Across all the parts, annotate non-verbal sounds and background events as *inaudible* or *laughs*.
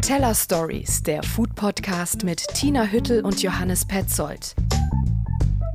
Teller Stories, der Food Podcast mit Tina Hüttel und Johannes Petzold.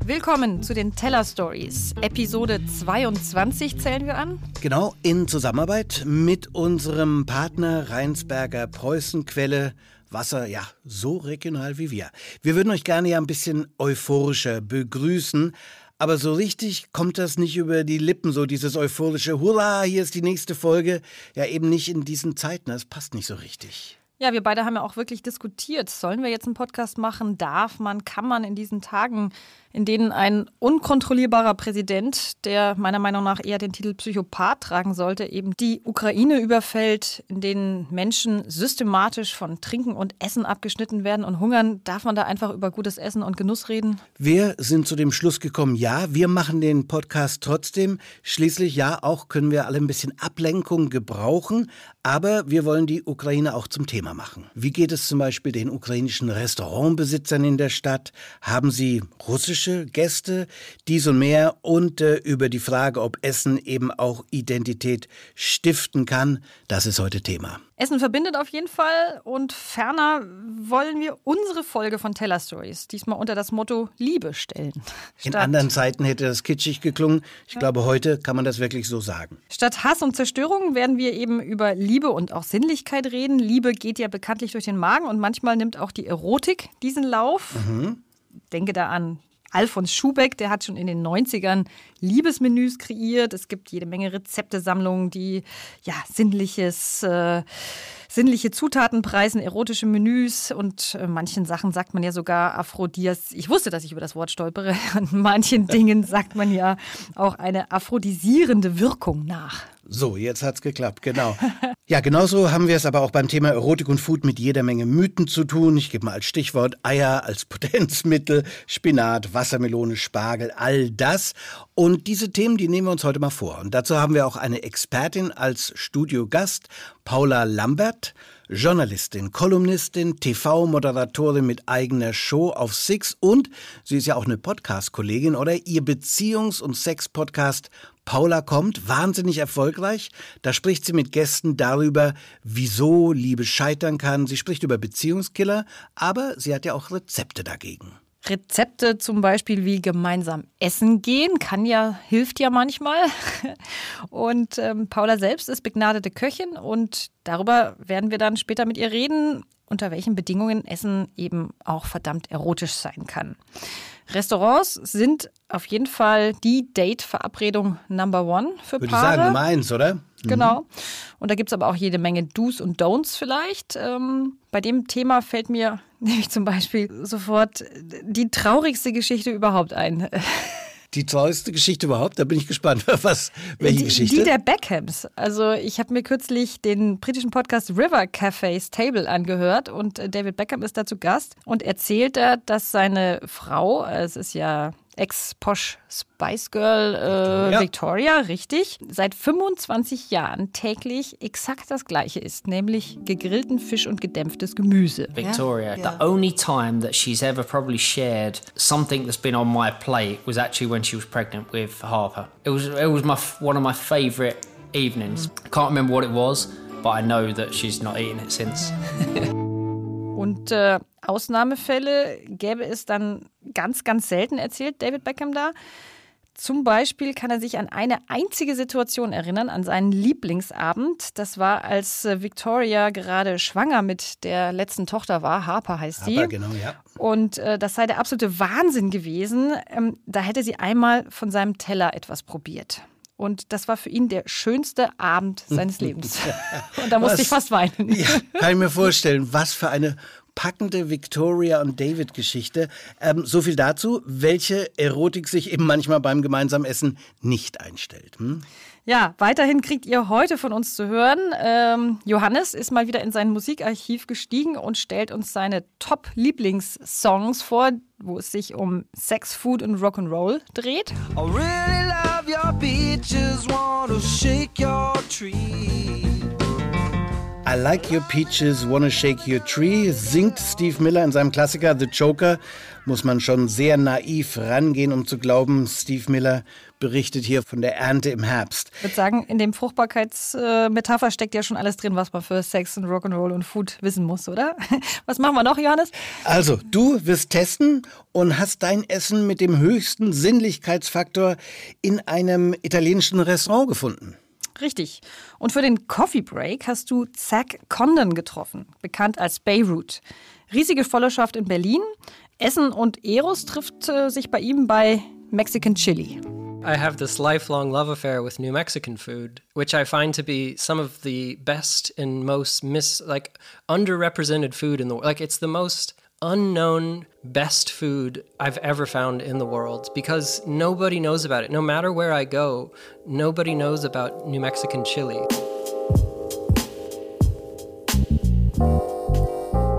Willkommen zu den Teller Stories. Episode 22 zählen wir an. Genau, in Zusammenarbeit mit unserem Partner Rheinsberger Preußenquelle. Wasser, ja, so regional wie wir. Wir würden euch gerne ja ein bisschen euphorischer begrüßen, aber so richtig kommt das nicht über die Lippen, so dieses euphorische Hurra, hier ist die nächste Folge. Ja, eben nicht in diesen Zeiten, das passt nicht so richtig. Ja, wir beide haben ja auch wirklich diskutiert. Sollen wir jetzt einen Podcast machen? Darf man, kann man in diesen Tagen in denen ein unkontrollierbarer Präsident, der meiner Meinung nach eher den Titel Psychopath tragen sollte, eben die Ukraine überfällt, in denen Menschen systematisch von Trinken und Essen abgeschnitten werden und hungern. Darf man da einfach über gutes Essen und Genuss reden? Wir sind zu dem Schluss gekommen, ja, wir machen den Podcast trotzdem. Schließlich, ja, auch können wir alle ein bisschen Ablenkung gebrauchen, aber wir wollen die Ukraine auch zum Thema machen. Wie geht es zum Beispiel den ukrainischen Restaurantbesitzern in der Stadt? Haben sie russische politische Gäste, dies und mehr und äh, über die Frage, ob Essen eben auch Identität stiften kann. Das ist heute Thema. Essen verbindet auf jeden Fall und ferner wollen wir unsere Folge von Teller Stories diesmal unter das Motto Liebe stellen. In anderen Zeiten hätte das kitschig geklungen. Ich ja. glaube, heute kann man das wirklich so sagen. Statt Hass und Zerstörung werden wir eben über Liebe und auch Sinnlichkeit reden. Liebe geht ja bekanntlich durch den Magen und manchmal nimmt auch die Erotik diesen Lauf. Mhm. Denke da an Alfons Schubeck, der hat schon in den 90ern Liebesmenüs kreiert. Es gibt jede Menge Rezeptesammlungen, die ja sinnliches äh, sinnliche Zutaten preisen, erotische Menüs und äh, manchen Sachen sagt man ja sogar Aphrodis. Ich wusste, dass ich über das Wort stolpere. *laughs* An manchen Dingen sagt man ja auch eine aphrodisierende Wirkung nach. So, jetzt hat's geklappt, genau. Ja, genauso haben wir es aber auch beim Thema Erotik und Food mit jeder Menge Mythen zu tun. Ich gebe mal als Stichwort Eier als Potenzmittel, Spinat, Wassermelone, Spargel, all das. Und diese Themen, die nehmen wir uns heute mal vor. Und dazu haben wir auch eine Expertin als Studiogast, Paula Lambert. Journalistin, Kolumnistin, TV-Moderatorin mit eigener Show auf Six und sie ist ja auch eine Podcast-Kollegin oder ihr Beziehungs- und Sex-Podcast Paula kommt, wahnsinnig erfolgreich. Da spricht sie mit Gästen darüber, wieso Liebe scheitern kann. Sie spricht über Beziehungskiller, aber sie hat ja auch Rezepte dagegen. Rezepte zum Beispiel wie gemeinsam essen gehen, kann ja, hilft ja manchmal. *laughs* Und ähm, Paula selbst ist begnadete Köchin und darüber werden wir dann später mit ihr reden, unter welchen Bedingungen Essen eben auch verdammt erotisch sein kann. Restaurants sind auf jeden Fall die Date-Verabredung Number One für Würde Paare. Würde ich sagen, Nummer eins, oder? Mhm. Genau. Und da gibt es aber auch jede Menge Do's und Don'ts vielleicht. Ähm, bei dem Thema fällt mir *laughs* nämlich zum Beispiel sofort die traurigste Geschichte überhaupt ein. *laughs* Die traurigste Geschichte überhaupt? Da bin ich gespannt. *laughs* Was, welche die, Geschichte? Die der Beckhams. Also ich habe mir kürzlich den britischen Podcast River Cafés Table angehört und David Beckham ist dazu Gast und erzählt da, dass seine Frau, es ist ja Ex-Posh Spice Girl äh, Victoria. Victoria, richtig, seit 25 Jahren täglich exakt das gleiche isst, nämlich gegrillten Fisch und gedämpftes Gemüse. Victoria, yeah. the only time that she's ever probably shared something that's been on my plate was actually when she was pregnant with Harper. It was it was my one of my favorite evenings. Mm. I can't remember what it was, but I know that she's not eaten it since. *laughs* Und äh, Ausnahmefälle gäbe es dann ganz, ganz selten, erzählt David Beckham da. Zum Beispiel kann er sich an eine einzige Situation erinnern, an seinen Lieblingsabend. Das war, als äh, Victoria gerade schwanger mit der letzten Tochter war. Harper heißt sie. Harper, genau, ja. Und äh, das sei der absolute Wahnsinn gewesen. Ähm, da hätte sie einmal von seinem Teller etwas probiert. Und das war für ihn der schönste Abend seines *laughs* Lebens. *laughs* Und da musste was, ich fast weinen. Ja, kann ich mir vorstellen, was für eine packende Victoria und David Geschichte. Ähm, so viel dazu, welche Erotik sich eben manchmal beim gemeinsamen Essen nicht einstellt. Hm? Ja, weiterhin kriegt ihr heute von uns zu hören. Ähm, Johannes ist mal wieder in sein Musikarchiv gestiegen und stellt uns seine Top-Lieblingssongs vor, wo es sich um Sex, Food und Rock'n'Roll dreht. I really love your beaches, wanna shake your tree. I like your peaches, wanna shake your tree, singt Steve Miller in seinem Klassiker The Joker. Muss man schon sehr naiv rangehen, um zu glauben, Steve Miller berichtet hier von der Ernte im Herbst. Ich würde sagen, in dem Fruchtbarkeitsmetapher steckt ja schon alles drin, was man für Sex und Rock'n'Roll und Food wissen muss, oder? *laughs* Was machen wir noch, Johannes? Also, du wirst testen und hast dein Essen mit dem höchsten Sinnlichkeitsfaktor in einem italienischen Restaurant gefunden. Richtig. Und für den Coffee Break hast du Zack Condon getroffen, bekannt als Beirut. Riesige Followerschaft in Berlin. Essen und Eros trifft äh, sich bei ihm bei Mexican Chili. I have this lifelong love affair with New Mexican food, which I find to be some of the best and most mis like underrepresented food in the world. Like it's the most unknown best food I've ever found in the world because nobody knows about it. No matter where I go, nobody knows about New Mexican chili.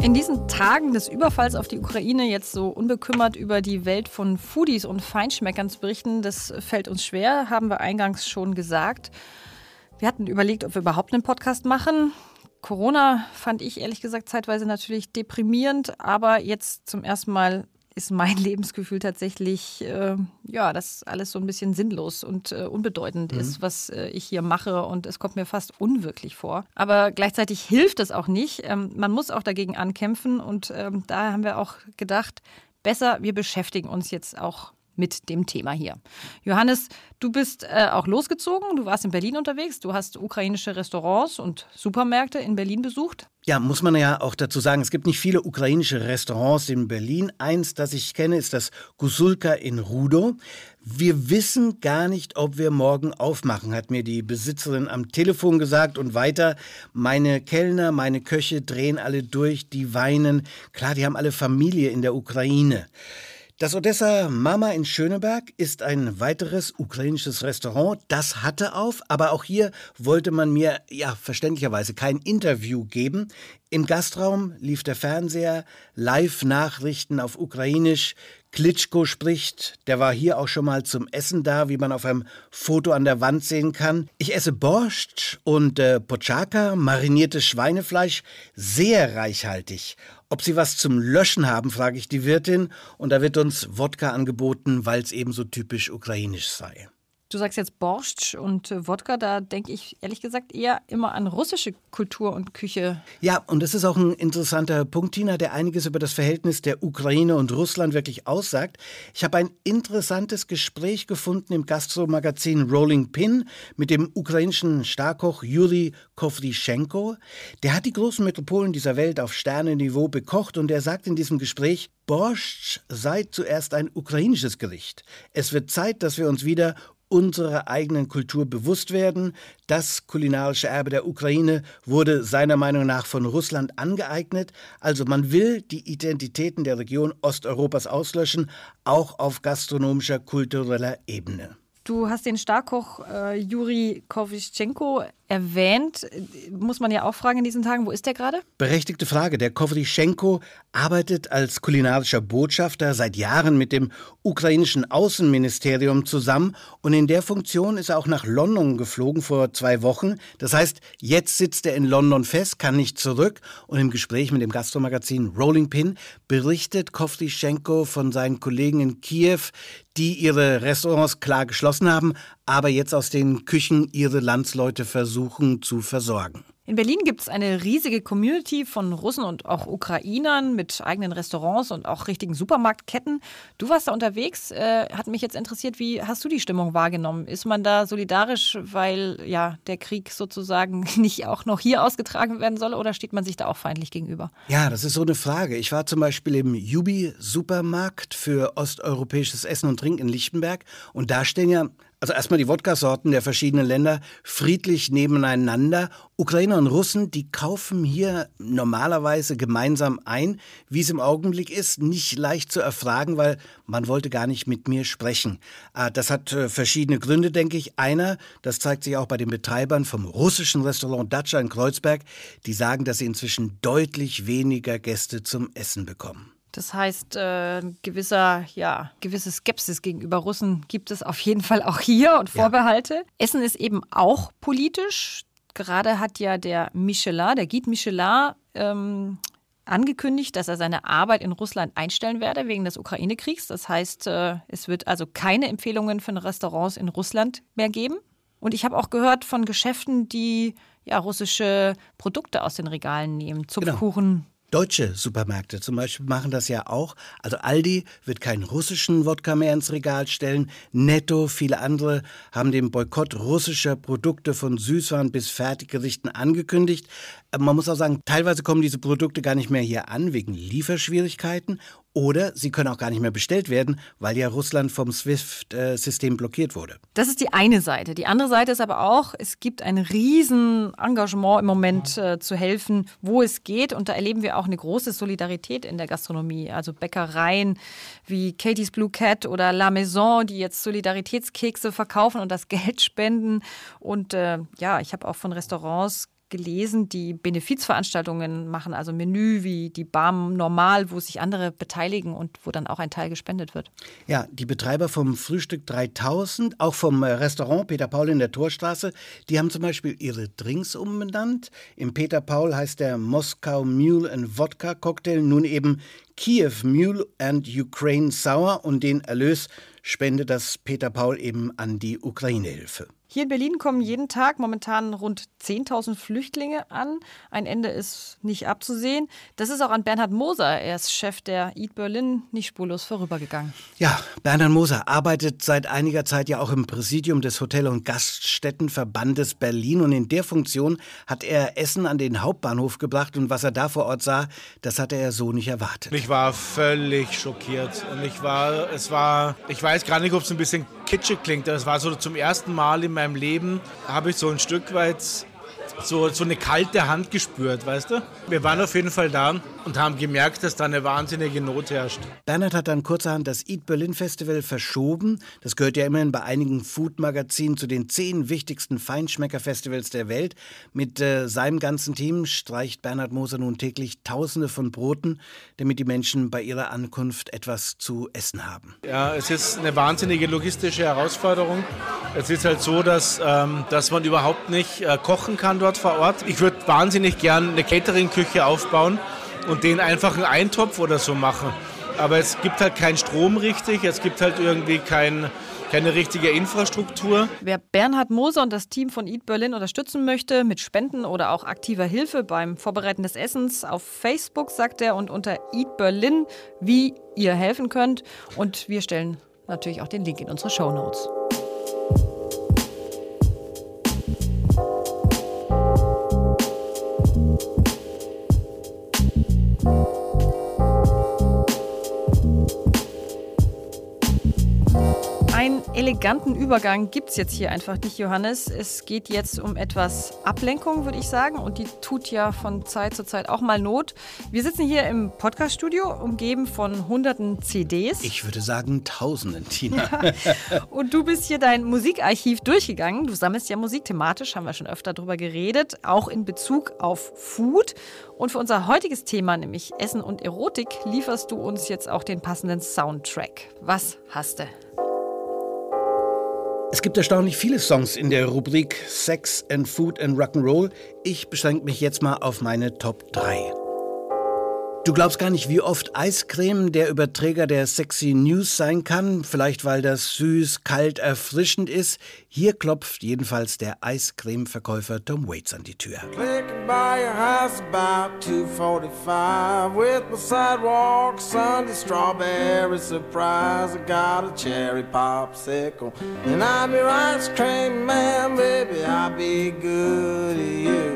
In diesen Tagen des Überfalls auf die Ukraine jetzt so unbekümmert über die Welt von Foodies und Feinschmeckern zu berichten, das fällt uns schwer, haben wir eingangs schon gesagt. Wir hatten überlegt, ob wir überhaupt einen Podcast machen. Corona fand ich ehrlich gesagt zeitweise natürlich deprimierend, aber jetzt zum ersten Mal ist mein *laughs* Lebensgefühl tatsächlich, äh, ja, dass alles so ein bisschen sinnlos und äh, unbedeutend mhm. ist, was äh, ich hier mache. Und es kommt mir fast unwirklich vor. Aber gleichzeitig hilft es auch nicht. Ähm, man muss auch dagegen ankämpfen. Und ähm, da haben wir auch gedacht, besser, wir beschäftigen uns jetzt auch mit dem Thema hier. Johannes, du bist äh, auch losgezogen, du warst in Berlin unterwegs, du hast ukrainische Restaurants und Supermärkte in Berlin besucht. Ja, muss man ja auch dazu sagen, es gibt nicht viele ukrainische Restaurants in Berlin. Eins, das ich kenne, ist das Gusulka in Rudo. Wir wissen gar nicht, ob wir morgen aufmachen, hat mir die Besitzerin am Telefon gesagt. Und weiter, meine Kellner, meine Köche drehen alle durch, die weinen. Klar, die haben alle Familie in der Ukraine. Das Odessa Mama in Schöneberg ist ein weiteres ukrainisches Restaurant. Das hatte auf, aber auch hier wollte man mir ja verständlicherweise kein Interview geben. Im Gastraum lief der Fernseher, Live-Nachrichten auf Ukrainisch. Klitschko spricht, der war hier auch schon mal zum Essen da, wie man auf einem Foto an der Wand sehen kann. Ich esse Borscht und äh, Pochaka, mariniertes Schweinefleisch, sehr reichhaltig. Ob Sie was zum Löschen haben, frage ich die Wirtin, und da wird uns Wodka angeboten, weil es eben so typisch ukrainisch sei. Du sagst jetzt Borscht und äh, Wodka, da denke ich ehrlich gesagt eher immer an russische Kultur und Küche. Ja, und das ist auch ein interessanter Punkt, Tina, der einiges über das Verhältnis der Ukraine und Russland wirklich aussagt. Ich habe ein interessantes Gespräch gefunden im Gastromagazin Rolling Pin mit dem ukrainischen Starkoch Juri Kovrischenko. Der hat die großen Metropolen dieser Welt auf Sternenniveau bekocht und er sagt in diesem Gespräch, Borscht sei zuerst ein ukrainisches Gericht. Es wird Zeit, dass wir uns wieder unserer eigenen Kultur bewusst werden. Das kulinarische Erbe der Ukraine wurde seiner Meinung nach von Russland angeeignet. Also man will die Identitäten der Region Osteuropas auslöschen, auch auf gastronomischer, kultureller Ebene. Du hast den Starkoch äh, Juri Kowischenko erwähnt. Muss man ja auch fragen in diesen Tagen, wo ist der gerade? Berechtigte Frage. Der Kovrischenko arbeitet als kulinarischer Botschafter seit Jahren mit dem ukrainischen Außenministerium zusammen und in der Funktion ist er auch nach London geflogen vor zwei Wochen. Das heißt, jetzt sitzt er in London fest, kann nicht zurück und im Gespräch mit dem Gastromagazin Rolling Pin berichtet Kovrischenko von seinen Kollegen in Kiew, die ihre Restaurants klar geschlossen haben, aber jetzt aus den Küchen ihre Landsleute versuchen zu versorgen. In Berlin gibt es eine riesige Community von Russen und auch Ukrainern mit eigenen Restaurants und auch richtigen Supermarktketten. Du warst da unterwegs. Äh, hat mich jetzt interessiert, wie hast du die Stimmung wahrgenommen? Ist man da solidarisch, weil ja der Krieg sozusagen *laughs* nicht auch noch hier ausgetragen werden soll oder steht man sich da auch feindlich gegenüber? Ja, das ist so eine Frage. Ich war zum Beispiel im Jubi-Supermarkt für osteuropäisches Essen und Trinken in Lichtenberg und da stehen ja also erstmal die Wodka-Sorten der verschiedenen Länder friedlich nebeneinander. Ukrainer und Russen, die kaufen hier normalerweise gemeinsam ein. Wie es im Augenblick ist, nicht leicht zu erfragen, weil man wollte gar nicht mit mir sprechen. Ah, das hat äh, verschiedene Gründe, denke ich. Einer, das zeigt sich auch bei den Betreibern vom russischen Restaurant Dacia in Kreuzberg, die sagen, dass sie inzwischen deutlich weniger Gäste zum Essen bekommen. Das heißt, äh, gewisser, ja, gewisse Skepsis gegenüber Russen gibt es auf jeden Fall auch hier und Vorbehalte. Ja. Essen ist eben auch politisch. Gerade hat ja der Michelin, der Guide Michelin, ähm, angekündigt, dass er seine Arbeit in Russland einstellen werde wegen des Ukraine-Kriegs. Das heißt, äh, es wird also keine Empfehlungen für Restaurants in Russland mehr geben. Und ich habe auch gehört von Geschäften, die ja, russische Produkte aus den Regalen nehmen. Zuckerkuchen, genau. Deutsche Supermärkte zum Beispiel machen das ja auch. Also Aldi wird keinen russischen Wodka mehr ins Regal stellen. Netto, viele andere haben den Boykott russischer Produkte von Süßwaren bis Fertiggerichten angekündigt. Man muss auch sagen, teilweise kommen diese Produkte gar nicht mehr hier an wegen Lieferschwierigkeiten oder sie können auch gar nicht mehr bestellt werden, weil ja Russland vom SWIFT-System blockiert wurde. Das ist die eine Seite. Die andere Seite ist aber auch, es gibt ein riesen Engagement im Moment äh, zu helfen, wo es geht. Und da erleben wir auch eine große Solidarität in der Gastronomie. Also Bäckereien wie Katie's Blue Cat oder La Maison, die jetzt Solidaritätskekse verkaufen und das *laughs* Geld spenden. Und äh, ja, ich habe auch von Restaurants gelesen, die Benefizveranstaltungen machen, also Menü wie die BAM Normal, wo sich andere beteiligen und wo dann auch ein Teil gespendet wird. Ja, die Betreiber vom Frühstück 3000, auch vom äh, Restaurant Peter Paul in der Torstraße, die haben zum Beispiel ihre Drinks umbenannt. Im Peter Paul heißt der Moskau Mule and Wodka Cocktail nun eben Kiew Mule and Ukraine Sour und den Erlös spendet das Peter Paul eben an die Ukraine-Hilfe. Hier in Berlin kommen jeden Tag momentan rund 10.000 Flüchtlinge an. Ein Ende ist nicht abzusehen. Das ist auch an Bernhard Moser. Er ist Chef der Eat Berlin nicht spurlos vorübergegangen. Ja, Bernhard Moser arbeitet seit einiger Zeit ja auch im Präsidium des Hotel- und Gaststättenverbandes Berlin. Und in der Funktion hat er Essen an den Hauptbahnhof gebracht. Und was er da vor Ort sah, das hatte er so nicht erwartet. Ich war völlig schockiert. Und ich war, es war, ich weiß gar nicht, ob es ein bisschen kitschig klingt. Das war so zum ersten Mal in meinem Leben, habe ich so ein Stück weit so, so eine kalte Hand gespürt, weißt du? Wir waren auf jeden Fall da und haben gemerkt, dass da eine wahnsinnige Not herrscht. Bernhard hat dann kurzerhand das Eat Berlin Festival verschoben. Das gehört ja immerhin bei einigen Food-Magazinen zu den zehn wichtigsten Feinschmecker-Festivals der Welt. Mit äh, seinem ganzen Team streicht Bernhard Moser nun täglich Tausende von Broten, damit die Menschen bei ihrer Ankunft etwas zu essen haben. Ja, es ist eine wahnsinnige logistische Herausforderung. Es ist halt so, dass, ähm, dass man überhaupt nicht äh, kochen kann dort vor Ort. Ich würde wahnsinnig gern eine Catering-Küche aufbauen und den einfach einen Eintopf oder so machen. Aber es gibt halt keinen Strom richtig, es gibt halt irgendwie kein, keine richtige Infrastruktur. Wer Bernhard Moser und das Team von Eat Berlin unterstützen möchte, mit Spenden oder auch aktiver Hilfe beim Vorbereiten des Essens, auf Facebook sagt er und unter Eat Berlin, wie ihr helfen könnt. Und wir stellen natürlich auch den Link in unsere Show Notes. Eleganten Übergang gibt es jetzt hier einfach nicht, Johannes. Es geht jetzt um etwas Ablenkung, würde ich sagen. Und die tut ja von Zeit zu Zeit auch mal Not. Wir sitzen hier im Podcaststudio, umgeben von hunderten CDs. Ich würde sagen Tausenden, Tina. Ja. Und du bist hier dein Musikarchiv durchgegangen. Du sammelst ja Musik thematisch, haben wir schon öfter darüber geredet, auch in Bezug auf Food. Und für unser heutiges Thema, nämlich Essen und Erotik, lieferst du uns jetzt auch den passenden Soundtrack. Was hast du? Es gibt erstaunlich viele Songs in der Rubrik Sex and Food and Rock'n'Roll. Ich beschränke mich jetzt mal auf meine Top 3. Du glaubst gar nicht, wie oft Eiscreme der Überträger der Sexy News sein kann. Vielleicht weil das süß, kalt, erfrischend ist. Hier klopft jedenfalls der Eiscreme-Verkäufer Tom Waits an die Tür.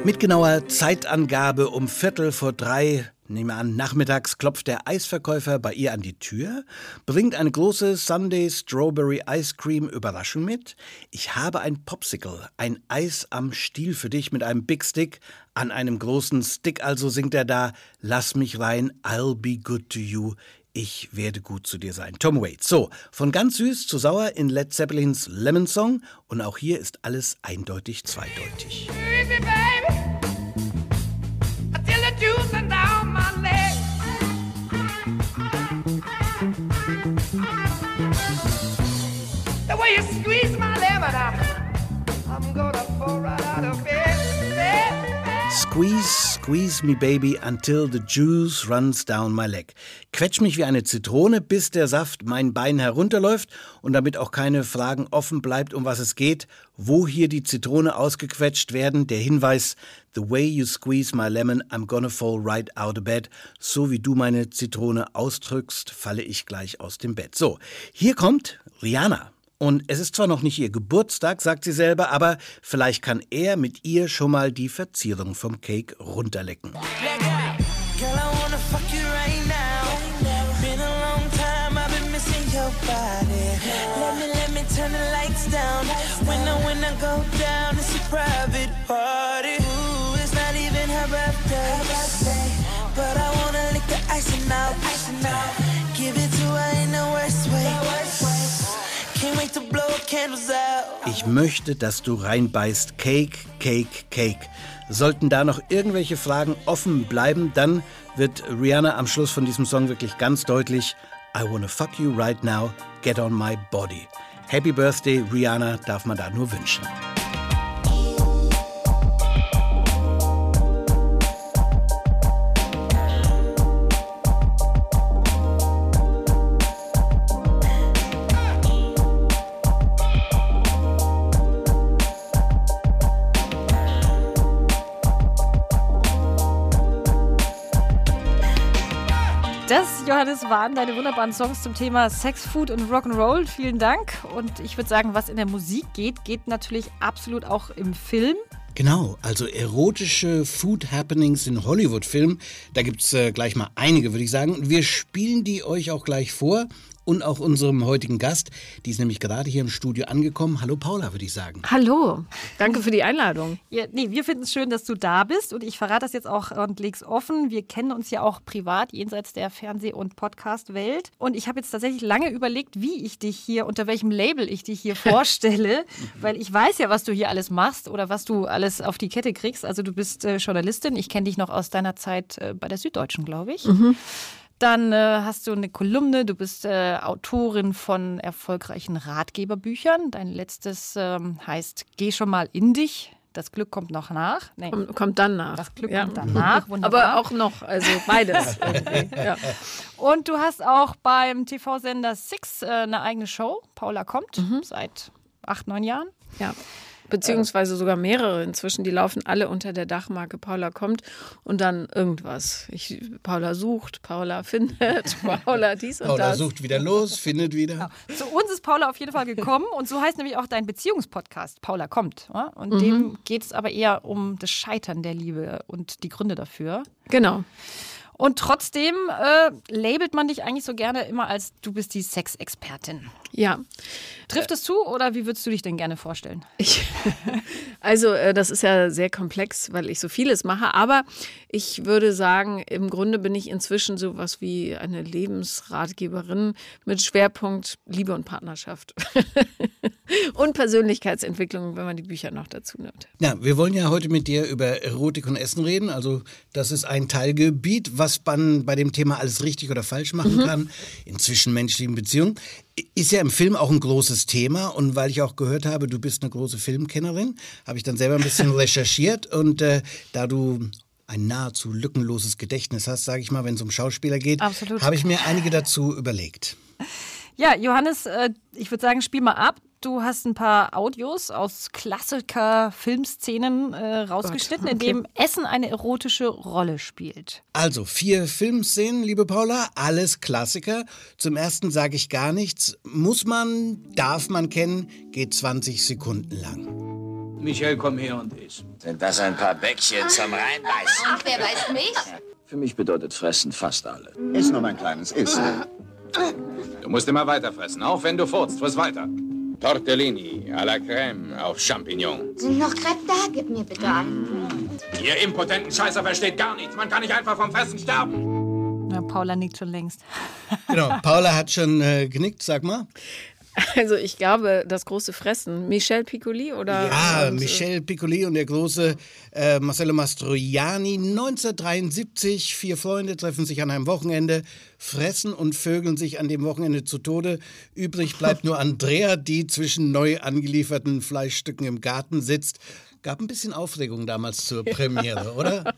Mit genauer Zeitangabe um Viertel vor drei Nehme an, nachmittags klopft der Eisverkäufer bei ihr an die Tür, bringt eine große Sunday Strawberry Ice Cream Überraschung mit. Ich habe ein Popsicle, ein Eis am Stiel für dich mit einem Big Stick. An einem großen Stick also singt er da, lass mich rein, I'll be good to you. Ich werde gut zu dir sein. Tom Waits. So, von ganz süß zu sauer in Led Zeppelins Lemon Song. Und auch hier ist alles eindeutig zweideutig. Baby, baby. Squeeze, squeeze me baby until the juice runs down my leg. Quetsch mich wie eine Zitrone, bis der Saft mein Bein herunterläuft und damit auch keine Fragen offen bleibt, um was es geht, wo hier die Zitrone ausgequetscht werden. Der Hinweis, the way you squeeze my lemon, I'm gonna fall right out of bed. So wie du meine Zitrone ausdrückst, falle ich gleich aus dem Bett. So, hier kommt Rihanna. Und es ist zwar noch nicht ihr Geburtstag, sagt sie selber, aber vielleicht kann er mit ihr schon mal die Verzierung vom Cake runterlecken. But I wanna lick the icing out. Give Ich möchte, dass du reinbeißt. Cake, Cake, Cake. Sollten da noch irgendwelche Fragen offen bleiben, dann wird Rihanna am Schluss von diesem Song wirklich ganz deutlich I wanna fuck you right now, get on my body. Happy Birthday, Rihanna, darf man da nur wünschen. Das, waren deine wunderbaren Songs zum Thema Sex, Food und Rock'n'Roll. Vielen Dank. Und ich würde sagen, was in der Musik geht, geht natürlich absolut auch im Film. Genau, also erotische Food Happenings in Hollywood-Filmen. Da gibt's äh, gleich mal einige, würde ich sagen. Wir spielen die euch auch gleich vor. Und auch unserem heutigen Gast. Die ist nämlich gerade hier im Studio angekommen. Hallo Paula, würde ich sagen. Hallo, danke für die Einladung. Ja, nee, wir finden es schön, dass du da bist. Und ich verrate das jetzt auch und leg's offen. Wir kennen uns ja auch privat jenseits der Fernseh- und Podcast-Welt. Und ich habe jetzt tatsächlich lange überlegt, wie ich dich hier, unter welchem Label ich dich hier *laughs* vorstelle. weil ich weiß ja, was du hier alles machst oder was du alles auf die Kette kriegst. Also du bist äh, Journalistin. Ich kenne dich noch aus deiner Zeit äh, bei der Süddeutschen, glaube ich. Dann äh, hast du eine Kolumne, du bist äh, Autorin von erfolgreichen Ratgeberbüchern. Dein letztes ähm, heißt Geh schon mal in dich. Das Glück kommt noch nach. Nee, Kommt, kommt dann nach. das Glück Ja. kommt danach. *laughs* Wunderbar. Aber auch noch, also beides. *laughs* ja. Und du hast auch beim TV-Sender Six äh, eine eigene Show. Paula kommt seit acht, neun Jahren. ja. Beziehungsweise sogar mehrere inzwischen. Die laufen alle unter der Dachmarke Paula kommt und dann irgendwas. Ich, Paula sucht, Paula findet, *laughs* Paula dies und Paula das. sucht wieder los, findet wieder. Zu uns ist Paula auf jeden Fall gekommen und so heißt nämlich auch dein Beziehungspodcast. Paula kommt. Ja? Und dem geht es aber eher um das Scheitern der Liebe und die Gründe dafür. Genau. Und trotzdem äh, labelt man dich eigentlich so gerne immer als du bist die Sexexpertin. Ja. Trifft es zu oder wie würdest du dich denn gerne vorstellen? *laughs* Ich, also äh, das ist ja sehr komplex, weil ich so vieles mache. Aber ich würde sagen, im Grunde bin ich inzwischen sowas wie eine Lebensratgeberin mit Schwerpunkt Liebe und Partnerschaft. *laughs* und Persönlichkeitsentwicklung, wenn man die Bücher noch dazu nimmt. Ja, wir wollen ja heute mit dir über Erotik und Essen reden. Also das ist ein Teilgebiet, was man bei dem Thema alles richtig oder falsch machen kann in zwischenmenschlichen Beziehungen. Ist ja im Film auch ein großes Thema und weil ich auch gehört habe, du bist eine große Filmkennerin, habe ich dann selber ein bisschen *laughs* recherchiert und äh, da du ein nahezu lückenloses Gedächtnis hast, sage ich mal, wenn es um Schauspieler geht, habe ich mir einige dazu überlegt. Ja, Johannes, äh, ich würde sagen, spiel mal ab. Du hast ein paar Audios aus Klassiker-Filmszenen äh, rausgeschnitten, in dem Essen eine erotische Rolle spielt. Also, vier Filmszenen, liebe Paula, alles Klassiker. Zum ersten sage ich gar nichts. Muss man, darf man kennen, geht 20 Sekunden lang. Michel, komm her und iss. Sind das ein paar Bäckchen zum Reinbeißen? Ach, wer weiß mich? Für mich bedeutet Fressen fast alle. Iss nur, mein Kleines, iss. Du musst immer weiter fressen, auch wenn du furzt. Friss weiter. Tortellini à la crème auf Champignons. Sind noch Crepe da? Gib mir bitte an. Ihr impotenten Scheißer versteht gar nichts. Man kann nicht einfach vom Fressen sterben. Na, Paula nickt schon längst. Genau, Paula hat schon äh, genickt, sag mal. Also ich glaube, das große Fressen. Michel Piccoli oder? Ja, und, Michel Piccoli und der große äh, Marcello Mastroianni. 1973, vier Freunde treffen sich an einem Wochenende, fressen und vögeln sich an dem Wochenende zu Tode. Übrig bleibt nur Andrea, die zwischen neu angelieferten Fleischstücken im Garten sitzt. Gab ein bisschen Aufregung damals zur Premiere, oder?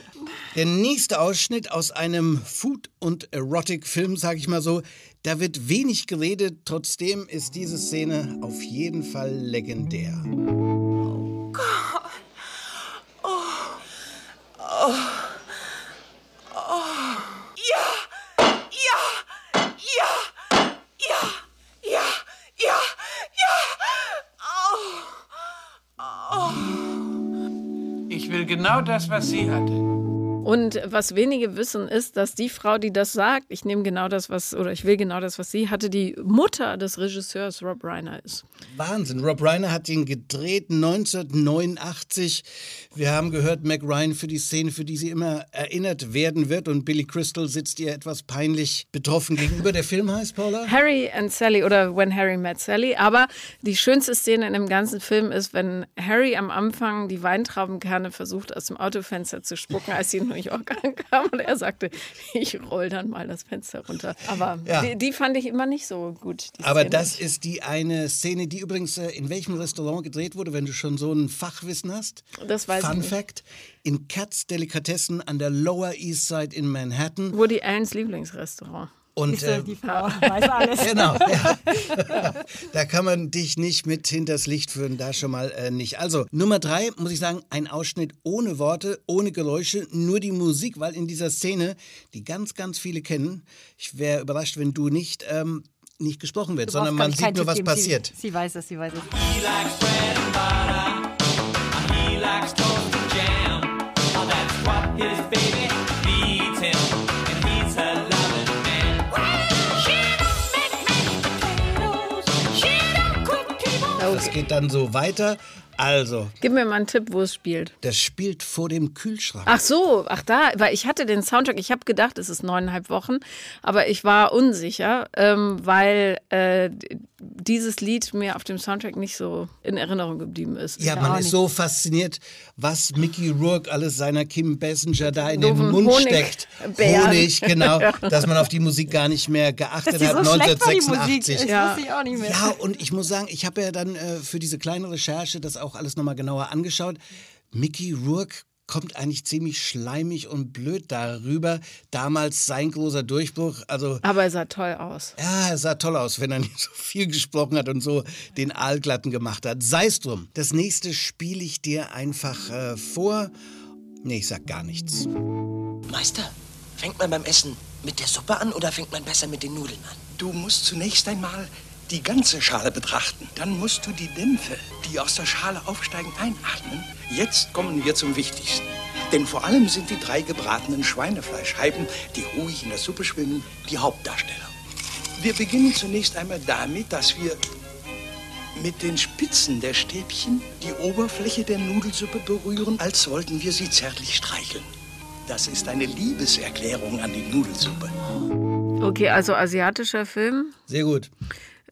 *laughs* Der nächste Ausschnitt aus einem Food- und Erotic-Film, sage ich mal so. Da wird wenig geredet, trotzdem ist diese Szene auf jeden Fall legendär. Gott. Oh. Oh. Oh. Will genau das, was sie hatte. Und was wenige wissen, ist, dass die Frau, die das sagt, ich nehme genau das, was, oder ich will genau das, was sie hatte, die Mutter des Regisseurs Rob Reiner ist. Wahnsinn. Rob Reiner hat ihn gedreht 1989. Wir haben gehört, Mac Ryan für die Szene, für die sie immer erinnert werden wird. Und Billy Crystal sitzt ihr etwas peinlich betroffen gegenüber. Der Film heißt, Paula? Harry and Sally oder When Harry Met Sally. Aber die schönste Szene in dem ganzen Film ist, wenn Harry am Anfang die Weintraubenkerne versucht, aus dem Autofenster zu spucken, als sie in New York ankam. Und er sagte, ich roll dann mal das Fenster runter. Aber Ja. die, die fand ich immer nicht so gut. Aber Szene. das ist die eine Szene, die übrigens äh, in welchem Restaurant gedreht wurde, wenn du schon so ein Fachwissen hast. Das weiß Fun ich nicht. Fact: in Katz Delikatessen an der Lower East Side in Manhattan. Woody Allens Lieblingsrestaurant. Und Siehste, äh, die Frau *laughs* weiß alles. Genau, ja. *laughs* da kann man dich nicht mit hinters Licht führen, da schon mal äh, nicht. Also, Nummer drei, muss ich sagen, ein Ausschnitt ohne Worte, ohne Geräusche, nur die Musik, weil in dieser Szene, die ganz, ganz viele kennen, ich wäre überrascht, wenn du nicht, ähm, nicht gesprochen wird, sondern man ich, sieht nur, was geben. passiert. Sie, sie weiß es, sie weiß es. Das geht dann so weiter. Also, Gib mir mal einen Tipp, wo es spielt. das spielt vor dem Kühlschrank. Ach so, ach da, weil ich hatte den Soundtrack, ich habe gedacht, es ist neuneinhalb Wochen, aber ich war unsicher, ähm, weil äh, dieses Lied mir auf dem Soundtrack nicht so in Erinnerung geblieben ist. Ja, man ist so fasziniert, was Mickey Rourke alles seiner Kim Basinger da in den Mund Honig- steckt. Bären. Honig, genau. *laughs* Ja. Dass man auf die Musik gar nicht mehr geachtet Dass die hat. so schlecht war, die Musik. 1986. Das Ja. wusste ich auch nicht mehr. Ja, und ich muss sagen, ich habe ja dann äh, für diese kleine Recherche das auch alles nochmal genauer angeschaut. Mickey Rourke kommt eigentlich ziemlich schleimig und blöd darüber. Damals sein großer Durchbruch. Also Aber er sah toll aus. ja, er sah toll aus, wenn er *laughs* nicht so viel gesprochen hat und so den Aalglatten gemacht hat. Sei es drum. Das nächste spiele ich dir einfach äh, vor. Nee, ich sag gar nichts. Meister, fängt man beim Essen mit der Suppe an oder fängt man besser mit den Nudeln an? Du musst zunächst einmal die ganze Schale betrachten. Dann musst du die Dämpfe, die aus der Schale aufsteigen, einatmen. Jetzt kommen wir zum Wichtigsten. Denn vor allem sind die drei gebratenen Schweinefleischscheiben, die ruhig in der Suppe schwimmen, die Hauptdarsteller. Wir beginnen zunächst einmal damit, dass wir mit den Spitzen der Stäbchen die Oberfläche der Nudelsuppe berühren, als wollten wir sie zärtlich streicheln. Das ist eine Liebeserklärung an die Nudelsuppe. Okay, also asiatischer Film. Sehr gut.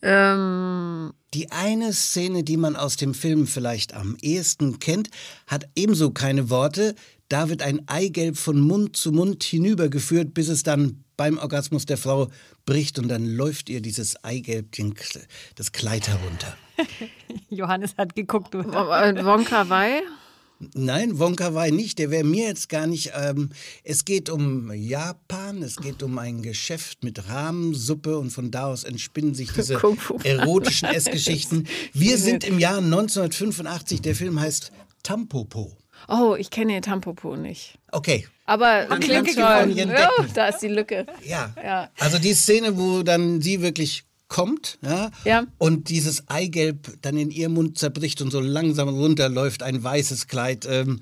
Ähm, Die eine Szene, die man aus dem Film vielleicht am ehesten kennt, hat ebenso keine Worte. Da wird ein Eigelb von Mund zu Mund hinübergeführt, bis es dann beim Orgasmus der Frau bricht und dann läuft ihr dieses Eigelb das Kleid herunter. *laughs* Johannes hat geguckt. Du. äh, Wonka Wai. Nein, Wonka Wai nicht. Der wäre mir jetzt gar nicht. Ähm, es geht um Japan, es geht um ein Geschäft mit Rahmensuppe und von da aus entspinnen sich diese *laughs* erotischen Essgeschichten. Wir sind im Jahr 1985. Der Film heißt Tampopo. Oh, ich kenne den Tampopo nicht. Okay. Aber klingt Ja, Decken. da ist die Lücke. Ja. Ja. Also die Szene, wo dann sie wirklich kommt ja, Ja. und dieses Eigelb dann in ihr Mund zerbricht und so langsam runterläuft, ein weißes Kleid, ähm,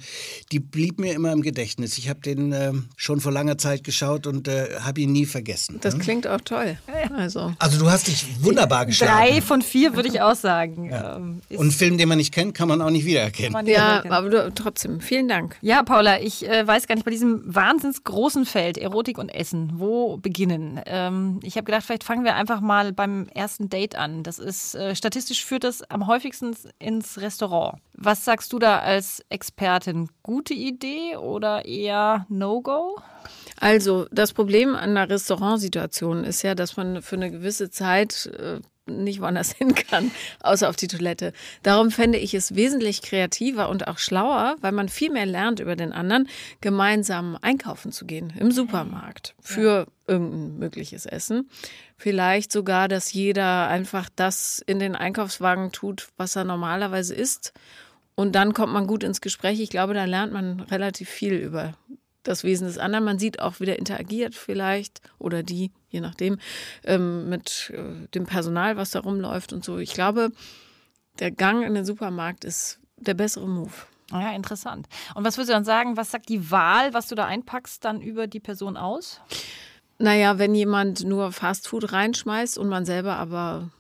die blieb mir immer im Gedächtnis. Ich habe den ähm, schon vor langer Zeit geschaut und äh, habe ihn nie vergessen. Das hm? klingt auch toll. Also. Also du hast dich wunderbar geschlagen. Drei von vier würde ich auch sagen. Ähm, ist- Und einen Film, den man nicht kennt, kann man auch nicht wiedererkennen. nicht Ja, aber du, trotzdem, vielen Dank. Ja, Paula, ich äh, weiß gar nicht, bei diesem wahnsinns großen Feld Erotik und Essen, wo beginnen? Ähm, ich habe gedacht, vielleicht fangen wir einfach mal beim ersten Date an. Das ist, äh, statistisch führt das am häufigsten ins Restaurant. Was sagst du da als Expertin? Gute Idee oder eher No-Go? Also, das Problem an der Restaurantsituation ist ja, dass man für eine gewisse Zeit äh, nicht woanders *laughs* hin kann, außer auf die Toilette. Darum fände ich es wesentlich kreativer und auch schlauer, weil man viel mehr lernt über den anderen, gemeinsam einkaufen zu gehen im Supermarkt für irgendein mögliches Essen. Vielleicht sogar, dass jeder einfach das in den Einkaufswagen tut, was er normalerweise isst. Und dann kommt man gut ins Gespräch. Ich glaube, da lernt man relativ viel über das Wesen des anderen. Man sieht auch, wie der interagiert vielleicht oder die, je nachdem, ähm, mit äh, dem Personal, was da rumläuft und so. Ich glaube, der Gang in den Supermarkt ist der bessere Move. Ah Ja, interessant. Und was würdest du dann sagen, was sagt die Wahl, was du da einpackst, dann über die Person aus? Naja, wenn jemand nur Fastfood reinschmeißt und man selber aber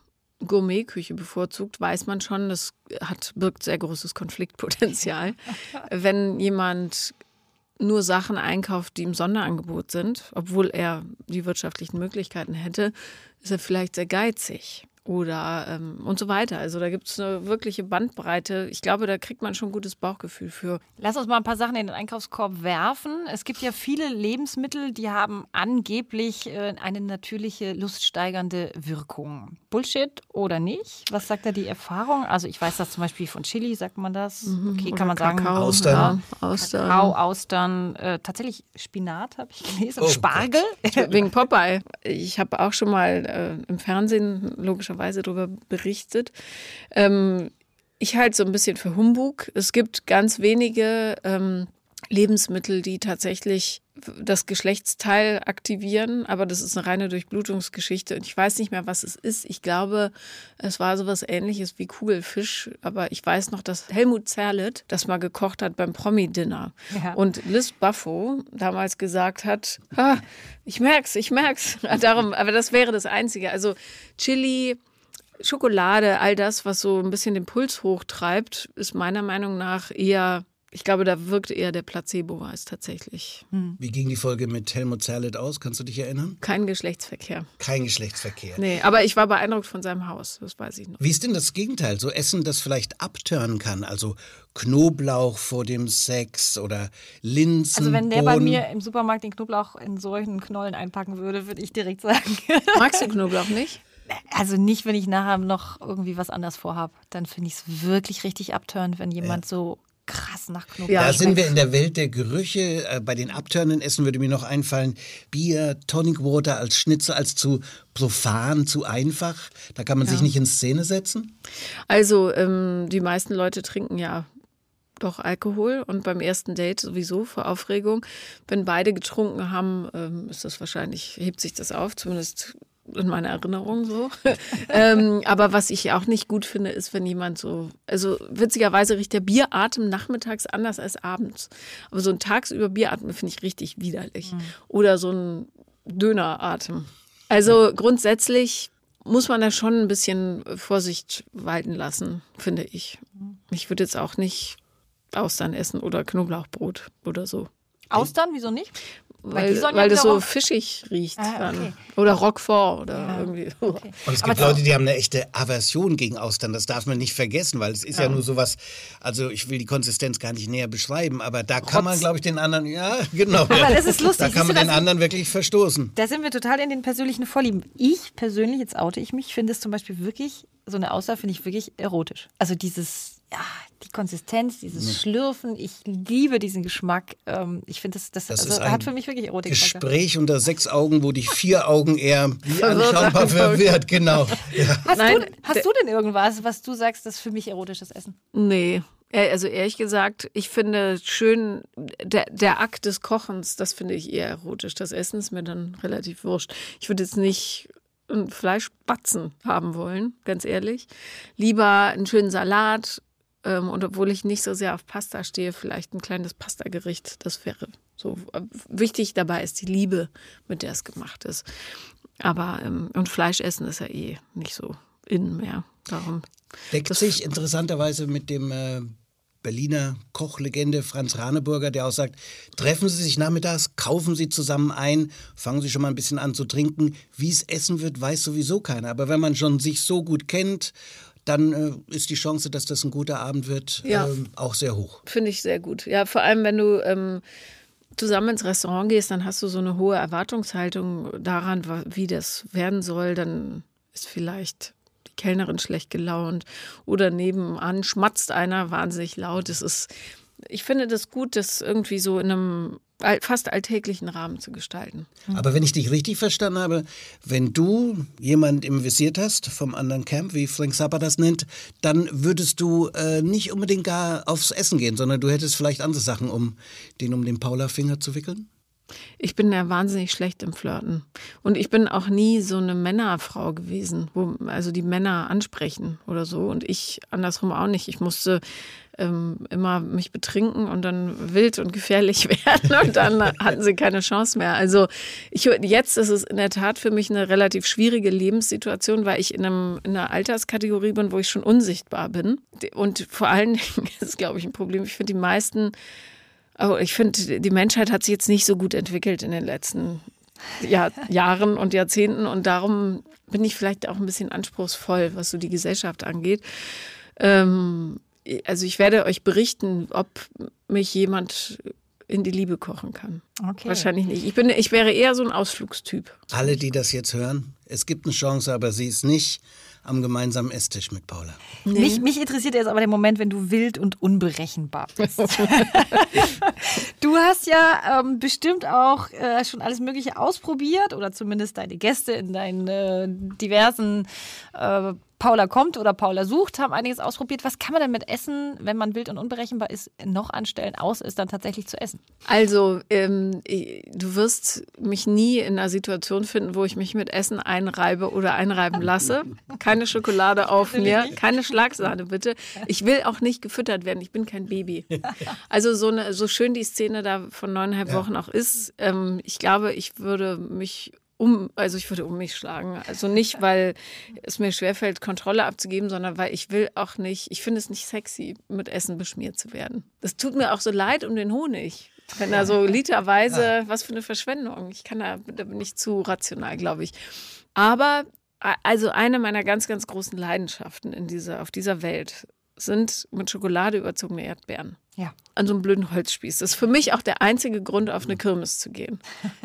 Gourmetküche bevorzugt, weiß man schon, das hat, birgt sehr großes Konfliktpotenzial. *laughs* wenn jemand nur Sachen einkauft, die im Sonderangebot sind, obwohl er die wirtschaftlichen Möglichkeiten hätte, ist er vielleicht sehr geizig oder ähm, und so weiter. Also da gibt es eine wirkliche Bandbreite. Ich glaube, da kriegt man schon ein gutes Bauchgefühl für. Lass uns mal ein paar Sachen in den Einkaufskorb werfen. Es gibt ja viele Lebensmittel, die haben angeblich äh, eine natürliche luststeigernde Wirkung. Bullshit oder nicht? Was sagt da die Erfahrung? Also ich weiß das zum Beispiel von Chili, sagt man das. Okay, kann man sagen. Kakao, Austern. Ja, Austern. Kakao, Austern, äh, tatsächlich Spinat habe ich gelesen, Oh Spargel. Wegen Popeye. Ich habe auch schon mal äh, im Fernsehen logischerweise darüber berichtet. Ähm, ich halte so ein bisschen für Humbug. Es gibt ganz wenige ähm, Lebensmittel, die tatsächlich das Geschlechtsteil aktivieren, aber das ist eine reine Durchblutungsgeschichte und ich weiß nicht mehr, was es ist. Ich glaube, es war sowas ähnliches wie Kugelfisch, aber ich weiß noch, dass Helmut Zerlett das mal gekocht hat beim Promi-Dinner Ja. und Liz Buffo damals gesagt hat, ah, ich merk's, ich merk's. *laughs* Darum, aber das wäre das Einzige. Also Chili, Schokolade, all das, was so ein bisschen den Puls hochtreibt, ist meiner Meinung nach eher, ich glaube, da wirkt eher der Placebo als tatsächlich. Wie ging die Folge mit Helmut Zerlett aus? Kannst du dich erinnern? Kein Geschlechtsverkehr. Kein Geschlechtsverkehr. Nee, aber ich war beeindruckt von seinem Haus, das weiß ich noch. Wie ist denn das Gegenteil? So Essen, das vielleicht abtören kann? Also Knoblauch vor dem Sex oder Linsen, Also wenn der bei mir im Supermarkt den Knoblauch in solchen Knollen einpacken würde, würde ich direkt sagen. Magst du Knoblauch nicht? Also nicht, wenn ich nachher noch irgendwie was anders vorhab. Dann finde ich es wirklich richtig abtörend, wenn jemand so krass nach Knoblauch Da sind schmeckt. wir in der Welt der Gerüche. Äh, Bei den abtörenden Essen würde mir noch einfallen, Bier, Tonic Water als Schnitzel, als zu profan, zu einfach. Da kann man sich Ja. nicht in Szene setzen. Also ähm, die meisten Leute trinken ja doch Alkohol und beim ersten Date sowieso vor Aufregung. Wenn beide getrunken haben, ähm, ist das wahrscheinlich, hebt sich das auf, zumindest in meiner Erinnerung so. *laughs* ähm, aber was ich auch nicht gut finde, ist, wenn jemand so, also witzigerweise riecht der Bieratem nachmittags anders als abends. Aber so ein tagsüber Bieratem finde ich richtig widerlich. Oder so ein Döneratem. Also grundsätzlich muss man da schon ein bisschen Vorsicht walten lassen, finde ich. Ich würde jetzt auch nicht Austern essen oder Knoblauchbrot oder so. Austern, wieso nicht? Weil, ja weil das so fischig riecht. Ah, okay. Oder Roquefort oder irgendwie. Und es gibt Leute, die haben eine echte Aversion gegen Austern. Das darf man nicht vergessen, weil es ist ja, Ja. nur sowas. Also ich will die Konsistenz gar nicht näher beschreiben, aber da kann man, glaube ich, den anderen. Ja, *laughs* genau. Aber das ist lustig, Da kann man den anderen wirklich verstoßen. Da sind wir total in den persönlichen Vorlieben. Ich persönlich, jetzt oute ich mich, finde es zum Beispiel wirklich, so eine Aussage finde ich wirklich erotisch. Also dieses, ja, die Konsistenz, dieses Schlürfen, ich liebe diesen Geschmack. Ähm, ich finde, das, das, Das also, ein hat für mich wirklich Erotik. Gespräch unter sechs Augen, wo die vier Augen eher anschaubar verwirrt, genau. Ja. *laughs* Hast, Nein, du, hast du denn irgendwas, was du sagst, das ist für mich erotisches Essen? Nee. Also ehrlich gesagt, ich finde schön, der, der Akt des Kochens, das finde ich eher erotisch. Das Essen ist mir dann relativ wurscht. Ich würde jetzt nicht einen Fleischbatzen haben wollen, ganz ehrlich. Lieber einen schönen Salat. Ähm, und obwohl ich nicht so sehr auf Pasta stehe, vielleicht ein kleines Pastagericht. Das wäre so. äh, Wichtig dabei ist die Liebe, mit der es gemacht ist. Aber, ähm, und Fleisch essen ist ja eh nicht so innen mehr. Darum. Deckt sich interessanterweise mit dem äh, Berliner Kochlegende Franz Raneburger, der auch sagt, treffen Sie sich nachmittags, kaufen Sie zusammen ein, fangen Sie schon mal ein bisschen an zu trinken. Wie es essen wird, weiß sowieso keiner. Aber wenn man schon sich so gut kennt, dann äh, ist die Chance, dass das ein guter Abend wird, Ja. ähm, auch sehr hoch. Finde ich sehr gut. Ja, vor allem, wenn du ähm, zusammen ins Restaurant gehst, dann hast du so eine hohe Erwartungshaltung daran, wie das werden soll. Dann ist vielleicht Kellnerin schlecht gelaunt oder nebenan schmatzt einer wahnsinnig laut. Es ist, ich finde das gut, das irgendwie so in einem fast alltäglichen Rahmen zu gestalten. Aber wenn ich dich richtig verstanden habe, wenn du jemand im Visier hast vom anderen Camp, wie Frank Zappa das nennt, dann würdest du äh, nicht unbedingt gar aufs Essen gehen, sondern du hättest vielleicht andere Sachen, um den um den Paula-Finger zu wickeln? Ich bin ja wahnsinnig schlecht im Flirten. Und ich bin auch nie so eine Männerfrau gewesen, wo also die Männer ansprechen oder so. Und ich andersrum auch nicht. Ich musste ähm, immer mich betrinken und dann wild und gefährlich *laughs* werden und dann hatten sie keine Chance mehr. Also ich, jetzt ist es in der Tat für mich eine relativ schwierige Lebenssituation, weil ich in, einem, in einer Alterskategorie bin, wo ich schon unsichtbar bin. Und vor allen Dingen *laughs* ist es, glaube ich, ein Problem. Ich finde, die meisten Oh, ich finde, die Menschheit hat sich jetzt nicht so gut entwickelt in den letzten Jahr, Jahren und Jahrzehnten und darum bin ich vielleicht auch ein bisschen anspruchsvoll, was so die Gesellschaft angeht. Ähm, also ich werde euch berichten, ob mich jemand in die Liebe kochen kann. Okay. Wahrscheinlich nicht. Ich, bin, ich wäre eher so ein Ausflugstyp. Alle, die das jetzt hören, es gibt eine Chance, aber sie ist nicht am gemeinsamen Esstisch mit Paula. Mich, mich interessiert jetzt aber der Moment, wenn du wild und unberechenbar bist. *laughs* du hast ja ähm, bestimmt auch äh, schon alles Mögliche ausprobiert oder zumindest deine Gäste in deinen äh, diversen äh, Paula kommt oder Paula sucht, haben einiges ausprobiert. Was kann man denn mit Essen, wenn man wild und unberechenbar ist, noch anstellen, außer es dann tatsächlich zu essen? Also, ähm, du wirst mich nie in einer Situation finden, wo ich mich mit Essen einreibe oder einreiben lasse. Keine Schokolade auf mir, keine Schlagsahne bitte. Ich will auch nicht gefüttert werden, ich bin kein Baby. Also so, eine, so schön die Szene da von neuneinhalb Wochen auch ist, ähm, ich glaube, ich würde mich um, also ich würde um mich schlagen. Also nicht, weil es mir schwerfällt, Kontrolle abzugeben, sondern weil ich will auch nicht, ich finde es nicht sexy, mit Essen beschmiert zu werden. Das tut mir auch so leid um den Honig. Wenn da so literweise, was für eine Verschwendung. Ich kann da, da bin ich zu rational, glaube ich. Aber also eine meiner ganz, ganz großen Leidenschaften in dieser, auf dieser Welt sind mit Schokolade überzogene Erdbeeren. Ja. An so einem blöden Holzspieß. Das ist für mich auch der einzige Grund, auf eine Kirmes zu gehen.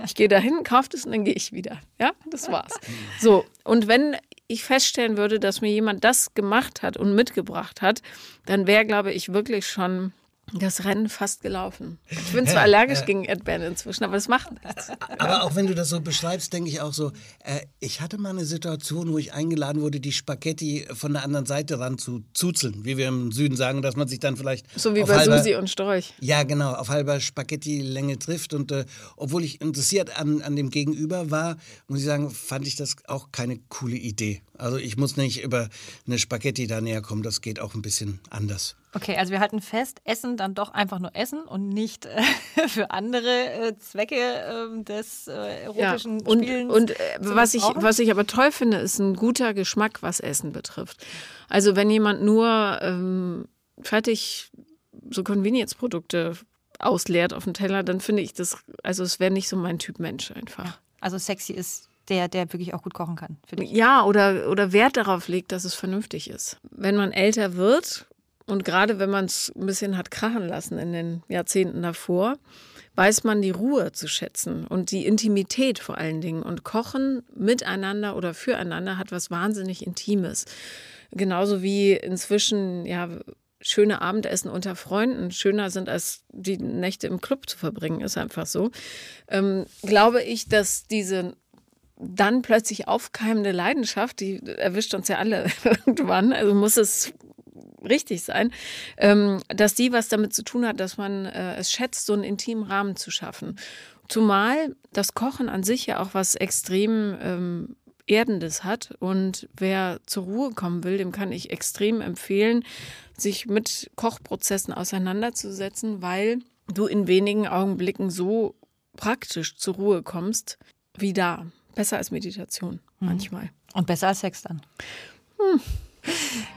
Ich gehe dahin, kaufe das und dann gehe ich wieder. Ja, das war's. So, und wenn ich feststellen würde, dass mir jemand das gemacht hat und mitgebracht hat, dann wäre, glaube ich, wirklich schon das Rennen fast gelaufen. Ich bin zwar allergisch gegen Erdbeeren inzwischen, aber das macht nichts. Aber auch wenn du das so beschreibst, denke ich auch so, äh, ich hatte mal eine Situation, wo ich eingeladen wurde, die Spaghetti von der anderen Seite ran zu zuzeln, wie wir im Süden sagen, dass man sich dann vielleicht So wie bei halber, Susi und Storch. Ja, genau, auf halber Spaghetti-Länge trifft. Und äh, obwohl ich interessiert an, an dem Gegenüber war, muss ich sagen, fand ich das auch keine coole Idee. Also ich muss nicht über eine Spaghetti da näher kommen, das geht auch ein bisschen anders. Okay, also wir halten fest, Essen dann doch einfach nur Essen und nicht äh, *laughs* für andere äh, Zwecke äh, des erotischen ja. und, Spielens. Und äh, was, ich, was ich aber toll finde, ist ein guter Geschmack, was Essen betrifft. Also wenn jemand nur ähm, fertig so Convenience-Produkte ausleert auf dem Teller, dann finde ich das, also es wäre nicht so mein Typ Mensch einfach. Also sexy ist der, der wirklich auch gut kochen kann. Ja, oder, oder Wert darauf legt, dass es vernünftig ist. Wenn man älter wird und gerade wenn man es ein bisschen hat krachen lassen in den Jahrzehnten davor, weiß man die Ruhe zu schätzen und die Intimität vor allen Dingen. Und Kochen miteinander oder füreinander hat was wahnsinnig Intimes. Genauso wie inzwischen, ja, schöne Abendessen unter Freunden schöner sind, als die Nächte im Club zu verbringen, ist einfach so. Ähm, glaube ich, dass diese dann plötzlich aufkeimende Leidenschaft, die erwischt uns ja alle *laughs* irgendwann, also muss es richtig sein, ähm, dass die was damit zu tun hat, dass man äh, es schätzt, so einen intimen Rahmen zu schaffen. Zumal das Kochen an sich ja auch was extrem ähm, Erdendes hat und wer zur Ruhe kommen will, dem kann ich extrem empfehlen, sich mit Kochprozessen auseinanderzusetzen, weil du in wenigen Augenblicken so praktisch zur Ruhe kommst wie da. Besser als Meditation manchmal. Und besser als Sex dann. Hm.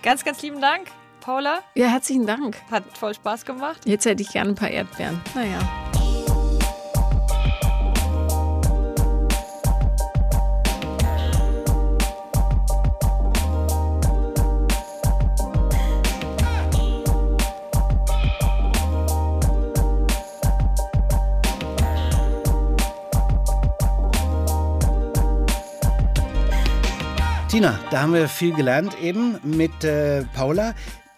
Ganz, ganz lieben Dank, Paula. Ja, herzlichen Dank. Hat voll Spaß gemacht. Jetzt hätte ich gern ein paar Erdbeeren. Naja. Tina, da haben wir viel gelernt eben mit äh, Paula.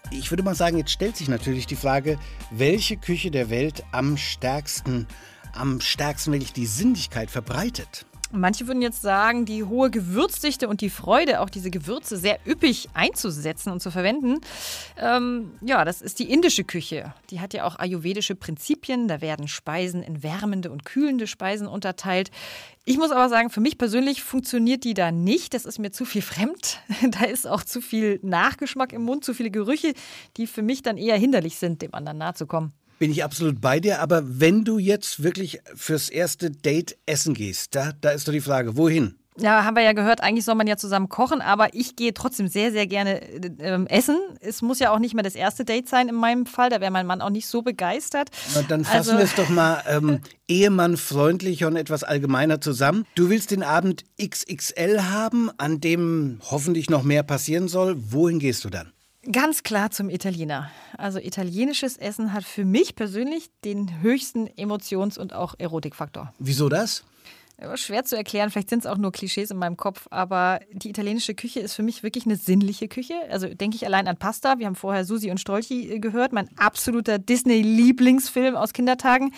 Ich würde mal sagen, jetzt stellt sich natürlich die Frage, welche Küche der Welt am stärksten, am stärksten wirklich die Sinnlichkeit verbreitet. Manche würden jetzt sagen, die hohe Gewürzdichte und die Freude, auch diese Gewürze sehr üppig einzusetzen und zu verwenden, ähm, ja, das ist die indische Küche. Die hat ja auch ayurvedische Prinzipien. Da werden Speisen in wärmende und kühlende Speisen unterteilt. Ich muss aber sagen, für mich persönlich funktioniert die da nicht. Das ist mir zu viel fremd. *laughs* Da ist auch zu viel Nachgeschmack im Mund, zu viele Gerüche, die für mich dann eher hinderlich sind, dem anderen nahe zu kommen. Bin ich absolut bei dir, aber wenn du jetzt wirklich fürs erste Date essen gehst, da, da ist doch die Frage, wohin? Ja, haben wir ja gehört, eigentlich soll man ja zusammen kochen, aber ich gehe trotzdem sehr, sehr gerne äh, essen. Es muss ja auch nicht mehr das erste Date sein in meinem Fall, da wäre mein Mann auch nicht so begeistert. Na, dann fassen Also- wir es doch mal ähm, *laughs* Ehemann freundlicher und etwas allgemeiner zusammen. Du willst den Abend XXL haben, an dem hoffentlich noch mehr passieren soll. Wohin gehst du dann? Ganz klar zum Italiener. Also italienisches Essen hat für mich persönlich den höchsten Emotions- und auch Erotikfaktor. Wieso das? Schwer zu erklären, vielleicht sind es auch nur Klischees in meinem Kopf, aber die italienische Küche ist für mich wirklich eine sinnliche Küche. Also denke ich allein an Pasta. Wir haben vorher Susi und Strolchi äh, gehört, mein absoluter Disney-Lieblingsfilm aus Kindertagen.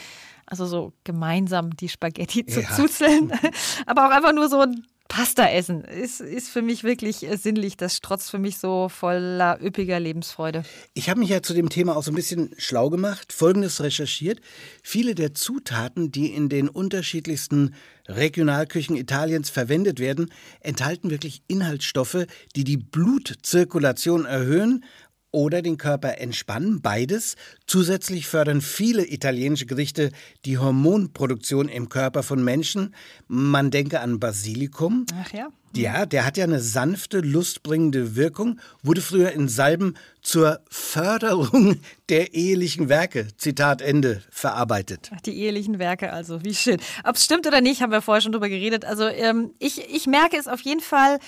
Also so gemeinsam die Spaghetti zu Ja. zuzeln, *laughs* aber auch einfach nur so ein Pasta essen ist, ist für mich wirklich äh, sinnlich. Das strotzt für mich so voller üppiger Lebensfreude. Ich habe mich ja zu dem Thema auch so ein bisschen schlau gemacht, Folgendes recherchiert. Viele der Zutaten, die in den unterschiedlichsten Regionalküchen Italiens verwendet werden, enthalten wirklich Inhaltsstoffe, die die Blutzirkulation erhöhen oder den Körper entspannen, beides. Zusätzlich fördern viele italienische Gerichte die Hormonproduktion im Körper von Menschen. Man denke an Basilikum. Ach ja. Ja, der hat ja eine sanfte, lustbringende Wirkung, wurde früher in Salben zur Förderung *laughs* der ehelichen Werke, Zitat Ende, verarbeitet. Ach, die ehelichen Werke, also wie schön. Ob es stimmt oder nicht, haben wir vorher schon drüber geredet. Also ähm, ich, ich merke es auf jeden Fall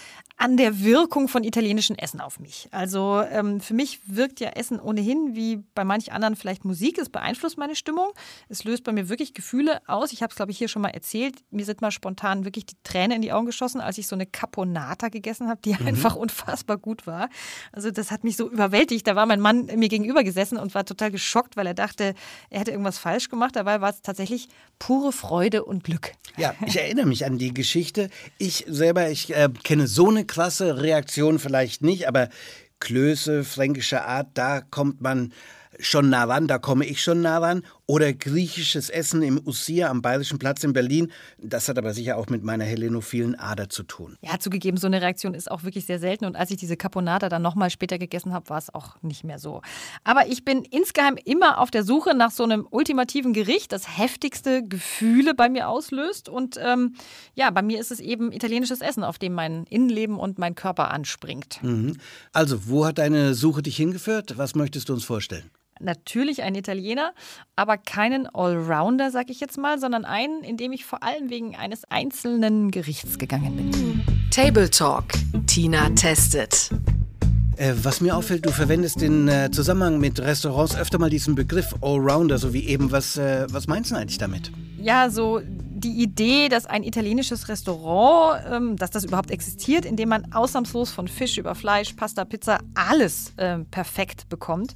an der Wirkung von italienischem Essen auf mich. Also ähm, für mich wirkt ja Essen ohnehin wie bei manch anderen vielleicht Musik. Es beeinflusst meine Stimmung. Es löst bei mir wirklich Gefühle aus. Ich habe es, glaube ich, hier schon mal erzählt. Mir sind mal spontan wirklich die Tränen in die Augen geschossen, als ich so eine Caponata gegessen habe, die Mhm. einfach unfassbar gut war. Also das hat mich so überwältigt. Da war mein Mann mir gegenüber gesessen und war total geschockt, weil er dachte, er hätte irgendwas falsch gemacht. Dabei war es tatsächlich pure Freude und Glück. Ja, ich erinnere mich an die Geschichte. Ich selber, ich äh, kenne so eine krasse Reaktion vielleicht nicht, aber Klöße, fränkische Art, da kommt man schon nah ran, da komme ich schon nah ran. Oder griechisches Essen im Ussia am Bayerischen Platz in Berlin. Das hat aber sicher auch mit meiner hellenophilen Ader zu tun. Ja, zugegeben, so eine Reaktion ist auch wirklich sehr selten. Und als ich diese Caponata dann nochmal später gegessen habe, war es auch nicht mehr so. Aber ich bin insgeheim immer auf der Suche nach so einem ultimativen Gericht, das heftigste Gefühle bei mir auslöst. Und ähm, ja, bei mir ist es eben italienisches Essen, auf dem mein Innenleben und mein Körper anspringt. Mhm. Also, wo hat deine Suche dich hingeführt? Was möchtest du uns vorstellen? Natürlich ein Italiener, aber keinen Allrounder, sag ich jetzt mal, sondern einen, in dem ich vor allem wegen eines einzelnen Gerichts gegangen bin. Table Talk. Tina testet. Äh, was mir auffällt, du verwendest in äh, Zusammenhang mit Restaurants öfter mal diesen Begriff Allrounder, so wie eben. Was, äh, was meinst du eigentlich damit? ja, so die Idee, dass ein italienisches Restaurant, ähm, dass das überhaupt existiert, in dem man ausnahmslos von Fisch über Fleisch, Pasta, Pizza alles ähm, perfekt bekommt.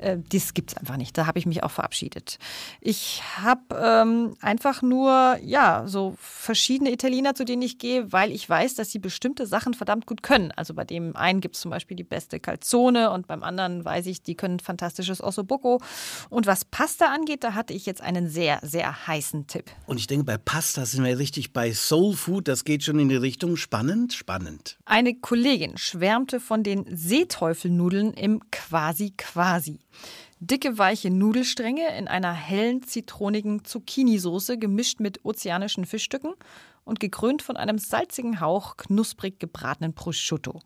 Äh, das gibt es einfach nicht. Da habe ich mich auch verabschiedet. Ich habe ähm, einfach nur, ja, so verschiedene Italiener, zu denen ich gehe, weil ich weiß, dass sie bestimmte Sachen verdammt gut können. Also bei dem einen gibt es zum Beispiel die beste Calzone und beim anderen weiß ich, die können fantastisches Ossobuco. Und was Pasta angeht, da hatte ich jetzt einen sehr, sehr heißen Tipp. Und ich denke, bei Pasta sind wir richtig bei Soul Food. Das geht schon in die Richtung spannend, spannend. Eine Kollegin schwärmte von den Seeteufelnudeln im Quasi Quasi. Dicke, weiche Nudelstränge in einer hellen, zitronigen Zucchini-Soße gemischt mit ozeanischen Fischstücken und gekrönt von einem salzigen Hauch knusprig gebratenen Prosciutto.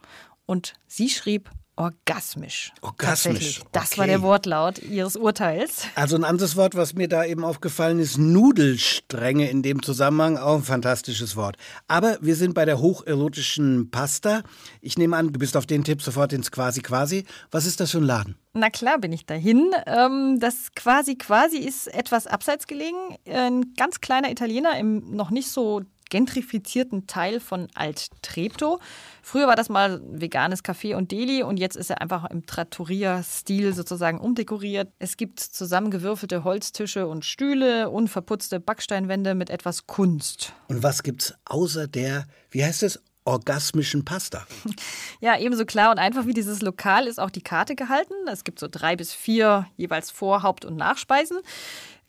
Und sie schrieb orgasmisch. Orgasmisch, Tatsächlich. Das okay. war der Wortlaut ihres Urteils. Also ein anderes Wort, was mir da eben aufgefallen ist, Nudelstränge in dem Zusammenhang, auch ein fantastisches Wort. Aber wir sind bei der hocherotischen Pasta. Ich nehme an, du bist auf den Tipp sofort ins Quasi Quasi. Was ist das für ein Laden? Na klar bin ich dahin. Ähm, das quasi quasi ist etwas abseits gelegen. Ein ganz kleiner Italiener im noch nicht so gentrifizierten Teil von Alt-Treptow. Früher war das mal veganes Café und Deli und jetzt ist er einfach im Trattoria-Stil sozusagen umdekoriert. Es gibt zusammengewürfelte Holztische und Stühle, unverputzte Backsteinwände mit etwas Kunst. Und was gibt's außer der, wie heißt es, orgasmischen Pasta? *laughs* Ja, ebenso klar und einfach wie dieses Lokal ist auch die Karte gehalten. Es gibt so drei bis vier jeweils Vor-, Haupt- und Nachspeisen.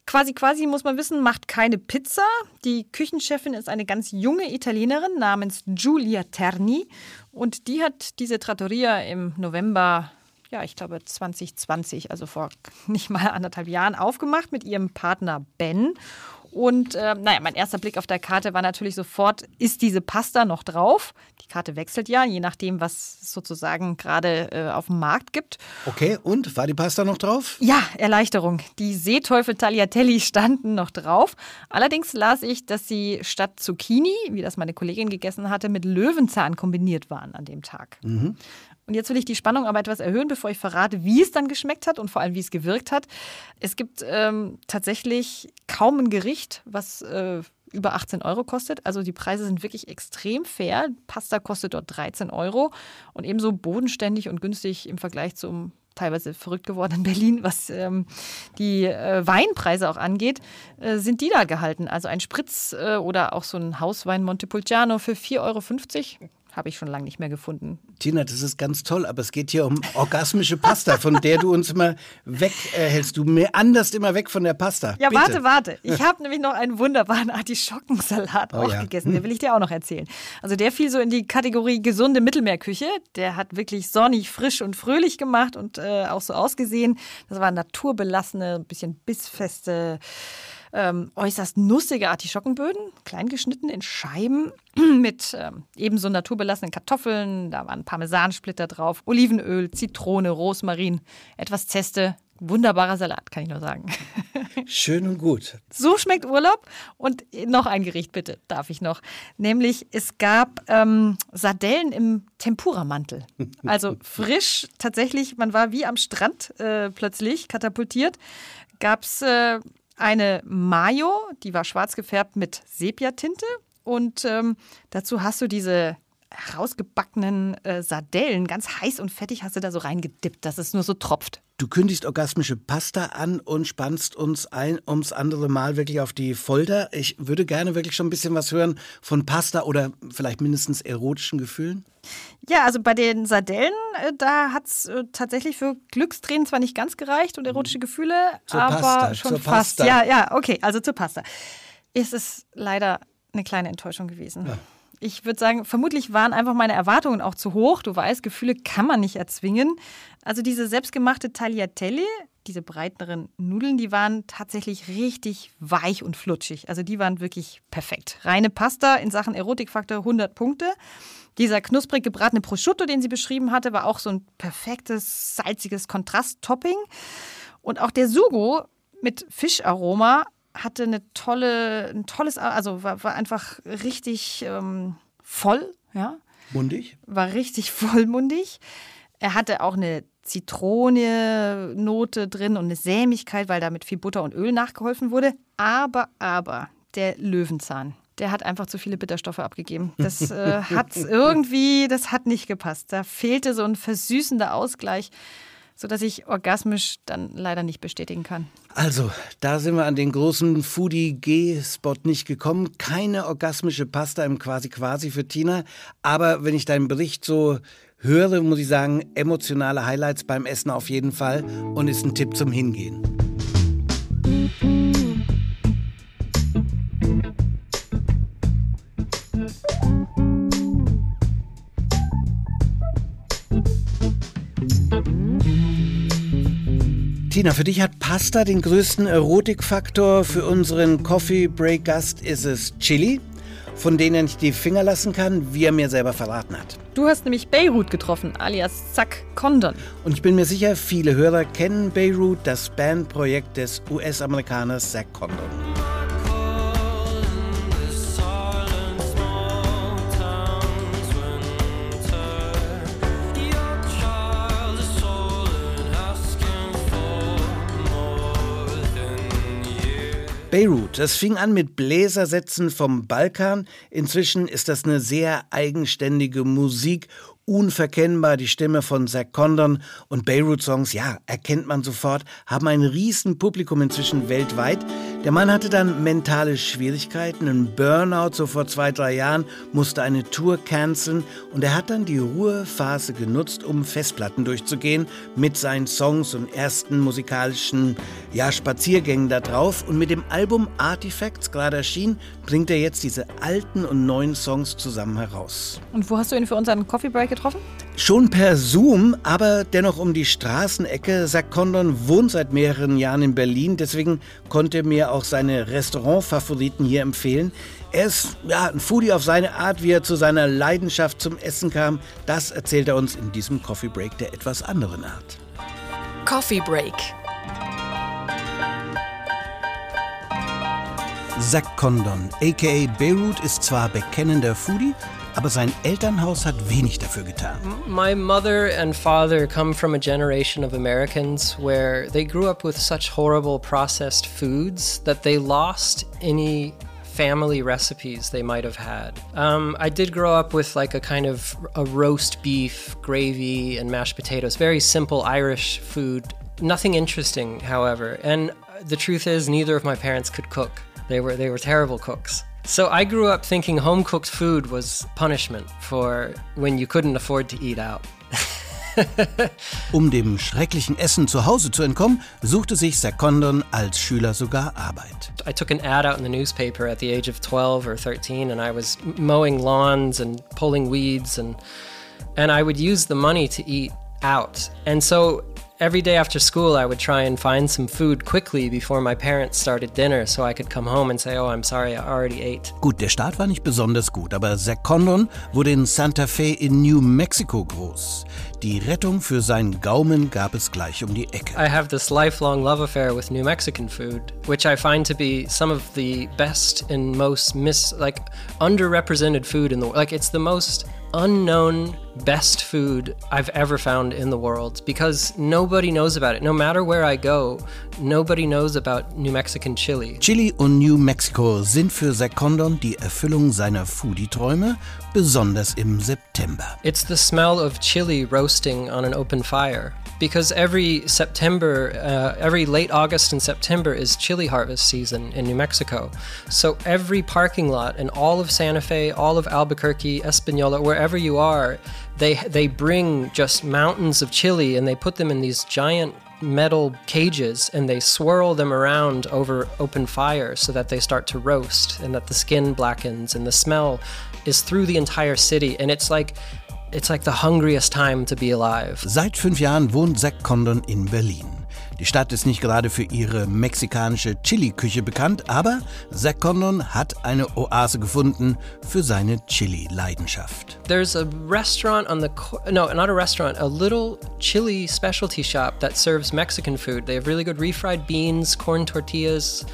Quasi Quasi muss man wissen, macht keine Pizza. Die Küchenchefin ist eine ganz junge Italienerin namens Giulia Terni und die hat diese Trattoria im November, ja, ich glaube 2020, also vor nicht mal anderthalb Jahren aufgemacht mit ihrem Partner Ben. Und äh, naja, mein erster Blick auf der Karte war natürlich sofort, ist diese Pasta noch drauf? Die Karte wechselt ja, je nachdem, was es sozusagen gerade äh, auf dem Markt gibt. Okay, und war die Pasta noch drauf? Ja, Erleichterung. Die Seeteufel Tagliatelli standen noch drauf. Allerdings las ich, dass sie statt Zucchini, wie das meine Kollegin gegessen hatte, mit Löwenzahn kombiniert waren an dem Tag. Mhm. Und jetzt will ich die Spannung aber etwas erhöhen, bevor ich verrate, wie es dann geschmeckt hat und vor allem, wie es gewirkt hat. Es gibt ähm, tatsächlich kaum ein Gericht, was äh, über 18 Euro kostet. Also die Preise sind wirklich extrem fair. Pasta kostet dort 13 Euro und ebenso bodenständig und günstig im Vergleich zum teilweise verrückt gewordenen *laughs* Berlin, was ähm, die äh, Weinpreise auch angeht, äh, sind die da gehalten. Also ein Spritz äh, oder auch so ein Hauswein Montepulciano für 4,50 Euro habe ich schon lange nicht mehr gefunden. Tina, das ist ganz toll, aber es geht hier um orgasmische Pasta, von der du uns immer weghältst. du meanderst immer weg von der Pasta. Ja, Bitte. warte, warte. Ich habe nämlich noch einen wunderbaren Artischockensalat Oh auch ja. gegessen. Den will ich dir auch noch erzählen. Also der fiel so in die Kategorie gesunde Mittelmeerküche. Der hat wirklich sonnig, frisch und fröhlich gemacht und äh, auch so ausgesehen. Das war naturbelassene, ein bisschen bissfeste ähm, äußerst nussige Artischockenböden, klein geschnitten in Scheiben *clears throat* mit ähm, ebenso naturbelassenen Kartoffeln. Da waren Parmesansplitter drauf, Olivenöl, Zitrone, Rosmarin, etwas Zeste. Wunderbarer Salat, kann ich nur sagen. *laughs* Schön und gut. So schmeckt Urlaub. Und noch ein Gericht, bitte, darf ich noch. Nämlich, es gab ähm, Sardellen im Tempuramantel. *laughs* Also frisch, tatsächlich, man war wie am Strand äh, plötzlich katapultiert. Gab es äh, eine Mayo, die war schwarz gefärbt mit Sepiatinte. Und ähm, dazu hast du diese rausgebackenen äh, Sardellen, ganz heiß und fettig, hast du da so reingedippt, dass es nur so tropft. Du kündigst orgasmische Pasta an und spannst uns ein ums andere Mal wirklich auf die Folter. Ich würde gerne wirklich schon ein bisschen was hören von Pasta oder vielleicht mindestens erotischen Gefühlen. Ja, also bei den Sardellen, äh, da hat es äh, tatsächlich für Glückstränen zwar nicht ganz gereicht und erotische Gefühle, Zur aber Pasta, schon zur fast. Pasta. Ja, ja, okay, also zur Pasta. Es ist leider eine kleine Enttäuschung gewesen. Ich würde sagen, vermutlich waren einfach meine Erwartungen auch zu hoch. Du weißt, Gefühle kann man nicht erzwingen. Also diese selbstgemachte Tagliatelle, diese breiteren Nudeln, die waren tatsächlich richtig weich und flutschig. Also die waren wirklich perfekt. Reine Pasta in Sachen Erotikfaktor 100 Punkte. Dieser knusprig gebratene Prosciutto, den sie beschrieben hatte, war auch so ein perfektes, salziges Kontrasttopping. Und auch der Sugo mit Fischaroma hatte eine tolle, ein tolles, also war, war einfach richtig ähm, voll, ja, Mundig? war richtig *laughs* vollmundig. Er hatte auch eine Zitrone-Note drin und eine Sämigkeit, weil da mit viel Butter und Öl nachgeholfen wurde. Aber, aber, der Löwenzahn, der hat einfach zu viele Bitterstoffe abgegeben. Das äh, *laughs* hat irgendwie, das hat nicht gepasst. Da fehlte so ein versüßender Ausgleich, sodass ich orgasmisch dann leider nicht bestätigen kann. Also, da sind wir an den großen Foodie-G-Spot nicht gekommen. Keine orgasmische Pasta im Quasi-Quasi für Tina. Aber wenn ich deinen Bericht so höre, muss ich sagen, emotionale Highlights beim Essen auf jeden Fall und ist ein Tipp zum Hingehen. Tina, für dich hat Pasta den größten Erotikfaktor. Für unseren Coffee Break Gast ist es Chili, von denen er nicht die Finger lassen kann, wie er mir selber verraten hat. Du hast nämlich Beirut getroffen, alias Zack Condon. Und ich bin mir sicher, viele Hörer kennen Beirut, das Bandprojekt des US-Amerikaners Zach Condon. Beirut, das fing an mit Bläsersätzen vom Balkan. Inzwischen ist das eine sehr eigenständige Musik unverkennbar die Stimme von Zach Condon und Beirut-Songs, ja, erkennt man sofort, haben ein riesen Publikum inzwischen weltweit. Der Mann hatte dann mentale Schwierigkeiten, einen Burnout so vor zwei, drei Jahren, musste eine Tour canceln und er hat dann die Ruhephase genutzt, um Festplatten durchzugehen mit seinen Songs und ersten musikalischen, ja, Spaziergängen da drauf und mit dem Album Artifacts, gerade erschienen, bringt er jetzt diese alten und neuen Songs zusammen heraus. Und wo hast du ihn für unseren Coffee Break getroffen? Schon per Zoom, aber dennoch um die Straßenecke. Zach Condon wohnt seit mehreren Jahren in Berlin, deswegen konnte er mir auch seine Restaurantfavoriten hier empfehlen. Er ist ja, ein Foodie auf seine Art, wie er zu seiner Leidenschaft zum Essen kam. Das erzählt er uns in diesem Coffee Break der etwas anderen Art. Coffee Break. Zach Condon, aka Beirut, ist zwar bekennender Foodie, aber sein Elternhaus hat wenig dafür getan. My mother and father come from a generation of Americans where they grew up with such horrible processed foods that they lost any family recipes they might have had. Um, I did grow up with like a kind of a roast beef, gravy, and mashed potatoes. Very simple Irish food. Nothing interesting, however. And the truth is, neither of my parents could cook. They were they were terrible cooks. So I grew up thinking home cooked food was punishment for when you couldn't afford to eat out. *laughs* Um dem schrecklichen Essen zu Hause zu entkommen, suchte sich Zach als Schüler sogar Arbeit. I took an ad out in the newspaper at the age of 12 or 13 and I was mowing lawns and pulling weeds and and I would use the money to eat out. And so every day after school, I would try and find some food quickly before my parents started dinner so I could come home and say, oh, I'm sorry, I already ate. Gut, der Start war nicht besonders gut, aber Zach Condon wurde in Santa Fe in New Mexico groß. Die Rettung für seinen Gaumen gab es gleich um die Ecke. I have this lifelong love affair with New Mexican food, which I find to be some of the best and most mis like underrepresented food in the world. Like it's the most unknown best food I've ever found in the world because nobody knows about it. No matter where I go, nobody knows about New Mexican chili. Chili und New Mexico sind für Zach Condon die Erfüllung seiner Foodie-Träume, besonders im September. It's the smell of chili roasting on an open fire. Because every September, uh, every late August and September is chili harvest season in New Mexico. So every parking lot in all of Santa Fe, all of Albuquerque, Espanola, wherever you are, they they bring just mountains of chili and they put them in these giant metal cages and they swirl them around over open fire so that they start to roast and that the skin blackens and the smell is through the entire city and it's like it's like the hungriest time to be alive. Seit fünf Jahren wohnt Zach Condon in Berlin. Die Stadt ist nicht gerade für ihre mexikanische Chili-Küche bekannt, aber Zach Condon hat eine Oase gefunden für seine Chili-Leidenschaft. There's a restaurant on the no, not a restaurant, a little chili specialty shop that serves Mexican food. They have really good refried beans, corn tortillas,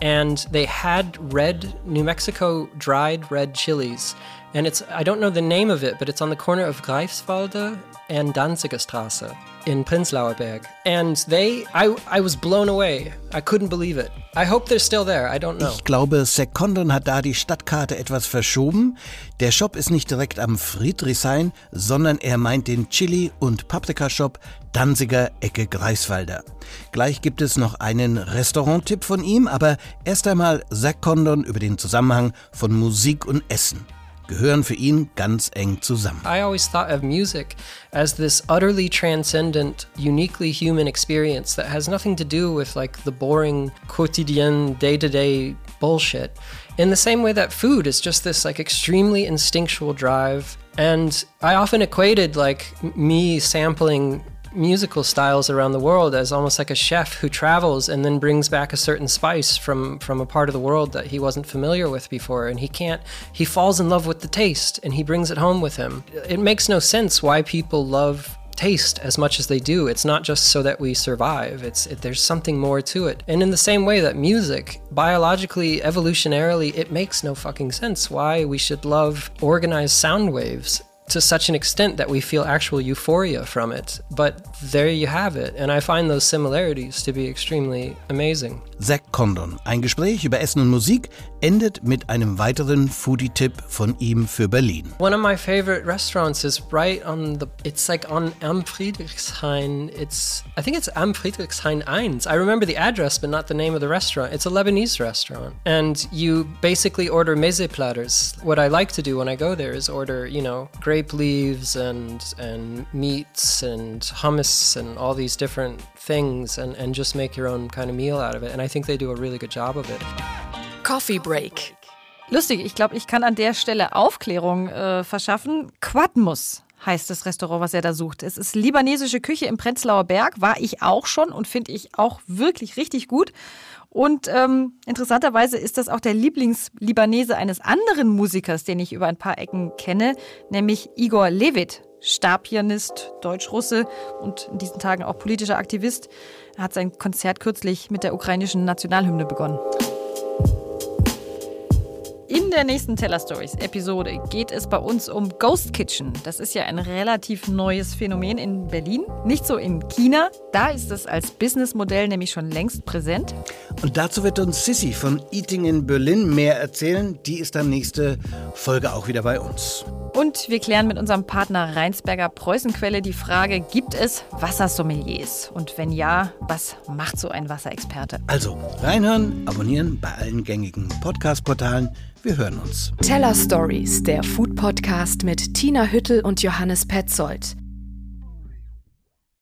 and they had red New Mexico dried red chilies. And it's I don't know the name of it, but it's on the corner of Greifswalde and Danziger Straße in Prenzlauer Berg. And they I I was blown away. I couldn't believe it. I hope they're still there. I don't know. Ich glaube, Zach Condon hat da die Stadtkarte etwas verschoben. Der Shop ist nicht direkt am Friedrichshain, sondern er meint den Chili- und Paprika-Shop Danziger Ecke Greifswalder. Gleich gibt es noch einen Restaurant-Tipp von ihm, aber erst einmal Zach Condon über den Zusammenhang von Musik und Essen. Gehören für ihn ganz eng zusammen. I always thought of music as this utterly transcendent, uniquely human experience that has nothing to do with like the boring quotidian day-to-day bullshit. In the same way that food is just this like extremely instinctual drive and I often equated like me sampling musical styles around the world as almost like a chef who travels and then brings back a certain spice from from a part of the world that he wasn't familiar with before. And he can't he falls in love with the taste and he brings it home with him. It makes no sense why people love taste as much as they do. It's not just so that we survive. It's it, there's something more to it. And in the same way that music biologically evolutionarily it makes no fucking sense why we should love organized sound waves to such an extent that we feel actual euphoria from it. But there you have it. And I find those similarities to be extremely amazing. Zach Condon. Ein Gespräch über Essen und Musik endet mit einem weiteren Foodie-Tipp von ihm für Berlin. One of my favorite restaurants is right on the, it's like on Am Friedrichshain. It's, I think it's Am Friedrichshain 1. I remember the address, but not the name of the restaurant. It's a Lebanese restaurant. And you basically order meze platters. What I like to do when I go there is order, you know, grape leaves and, and meats and hummus and all these different things and, and just make your own kind of meal out of it. And I think they do a really good job of it. Coffee Break. Lustig, ich glaube, ich kann an der Stelle Aufklärung äh, verschaffen. Quadmus heißt das Restaurant, was er da sucht. Es ist libanesische Küche im Prenzlauer Berg, war ich auch schon und finde ich auch wirklich richtig gut. Und ähm, interessanterweise ist das auch der Lieblingslibanese eines anderen Musikers, den ich über ein paar Ecken kenne, nämlich Igor Levit. Stabpianist, Deutsch-Russe und in diesen Tagen auch politischer Aktivist. Er hat sein Konzert kürzlich mit der ukrainischen Nationalhymne begonnen. In der nächsten Teller Stories Episode geht es bei uns um Ghost Kitchen. Das ist ja ein relativ neues Phänomen in Berlin, nicht so in China. Da ist es als Businessmodell nämlich schon längst präsent. Und dazu wird uns Sissy von Eating in Berlin mehr erzählen. Die ist dann nächste Folge auch wieder bei uns. Und wir klären mit unserem Partner Rheinsberger Preußenquelle die Frage, gibt es Wassersommeliers? Und wenn ja, was macht so ein Wasserexperte? Also reinhören, abonnieren bei allen gängigen Podcast-Portalen. Wir hören uns. Teller Stories, der Food Podcast mit Tina Hüttel und Johannes Petzold.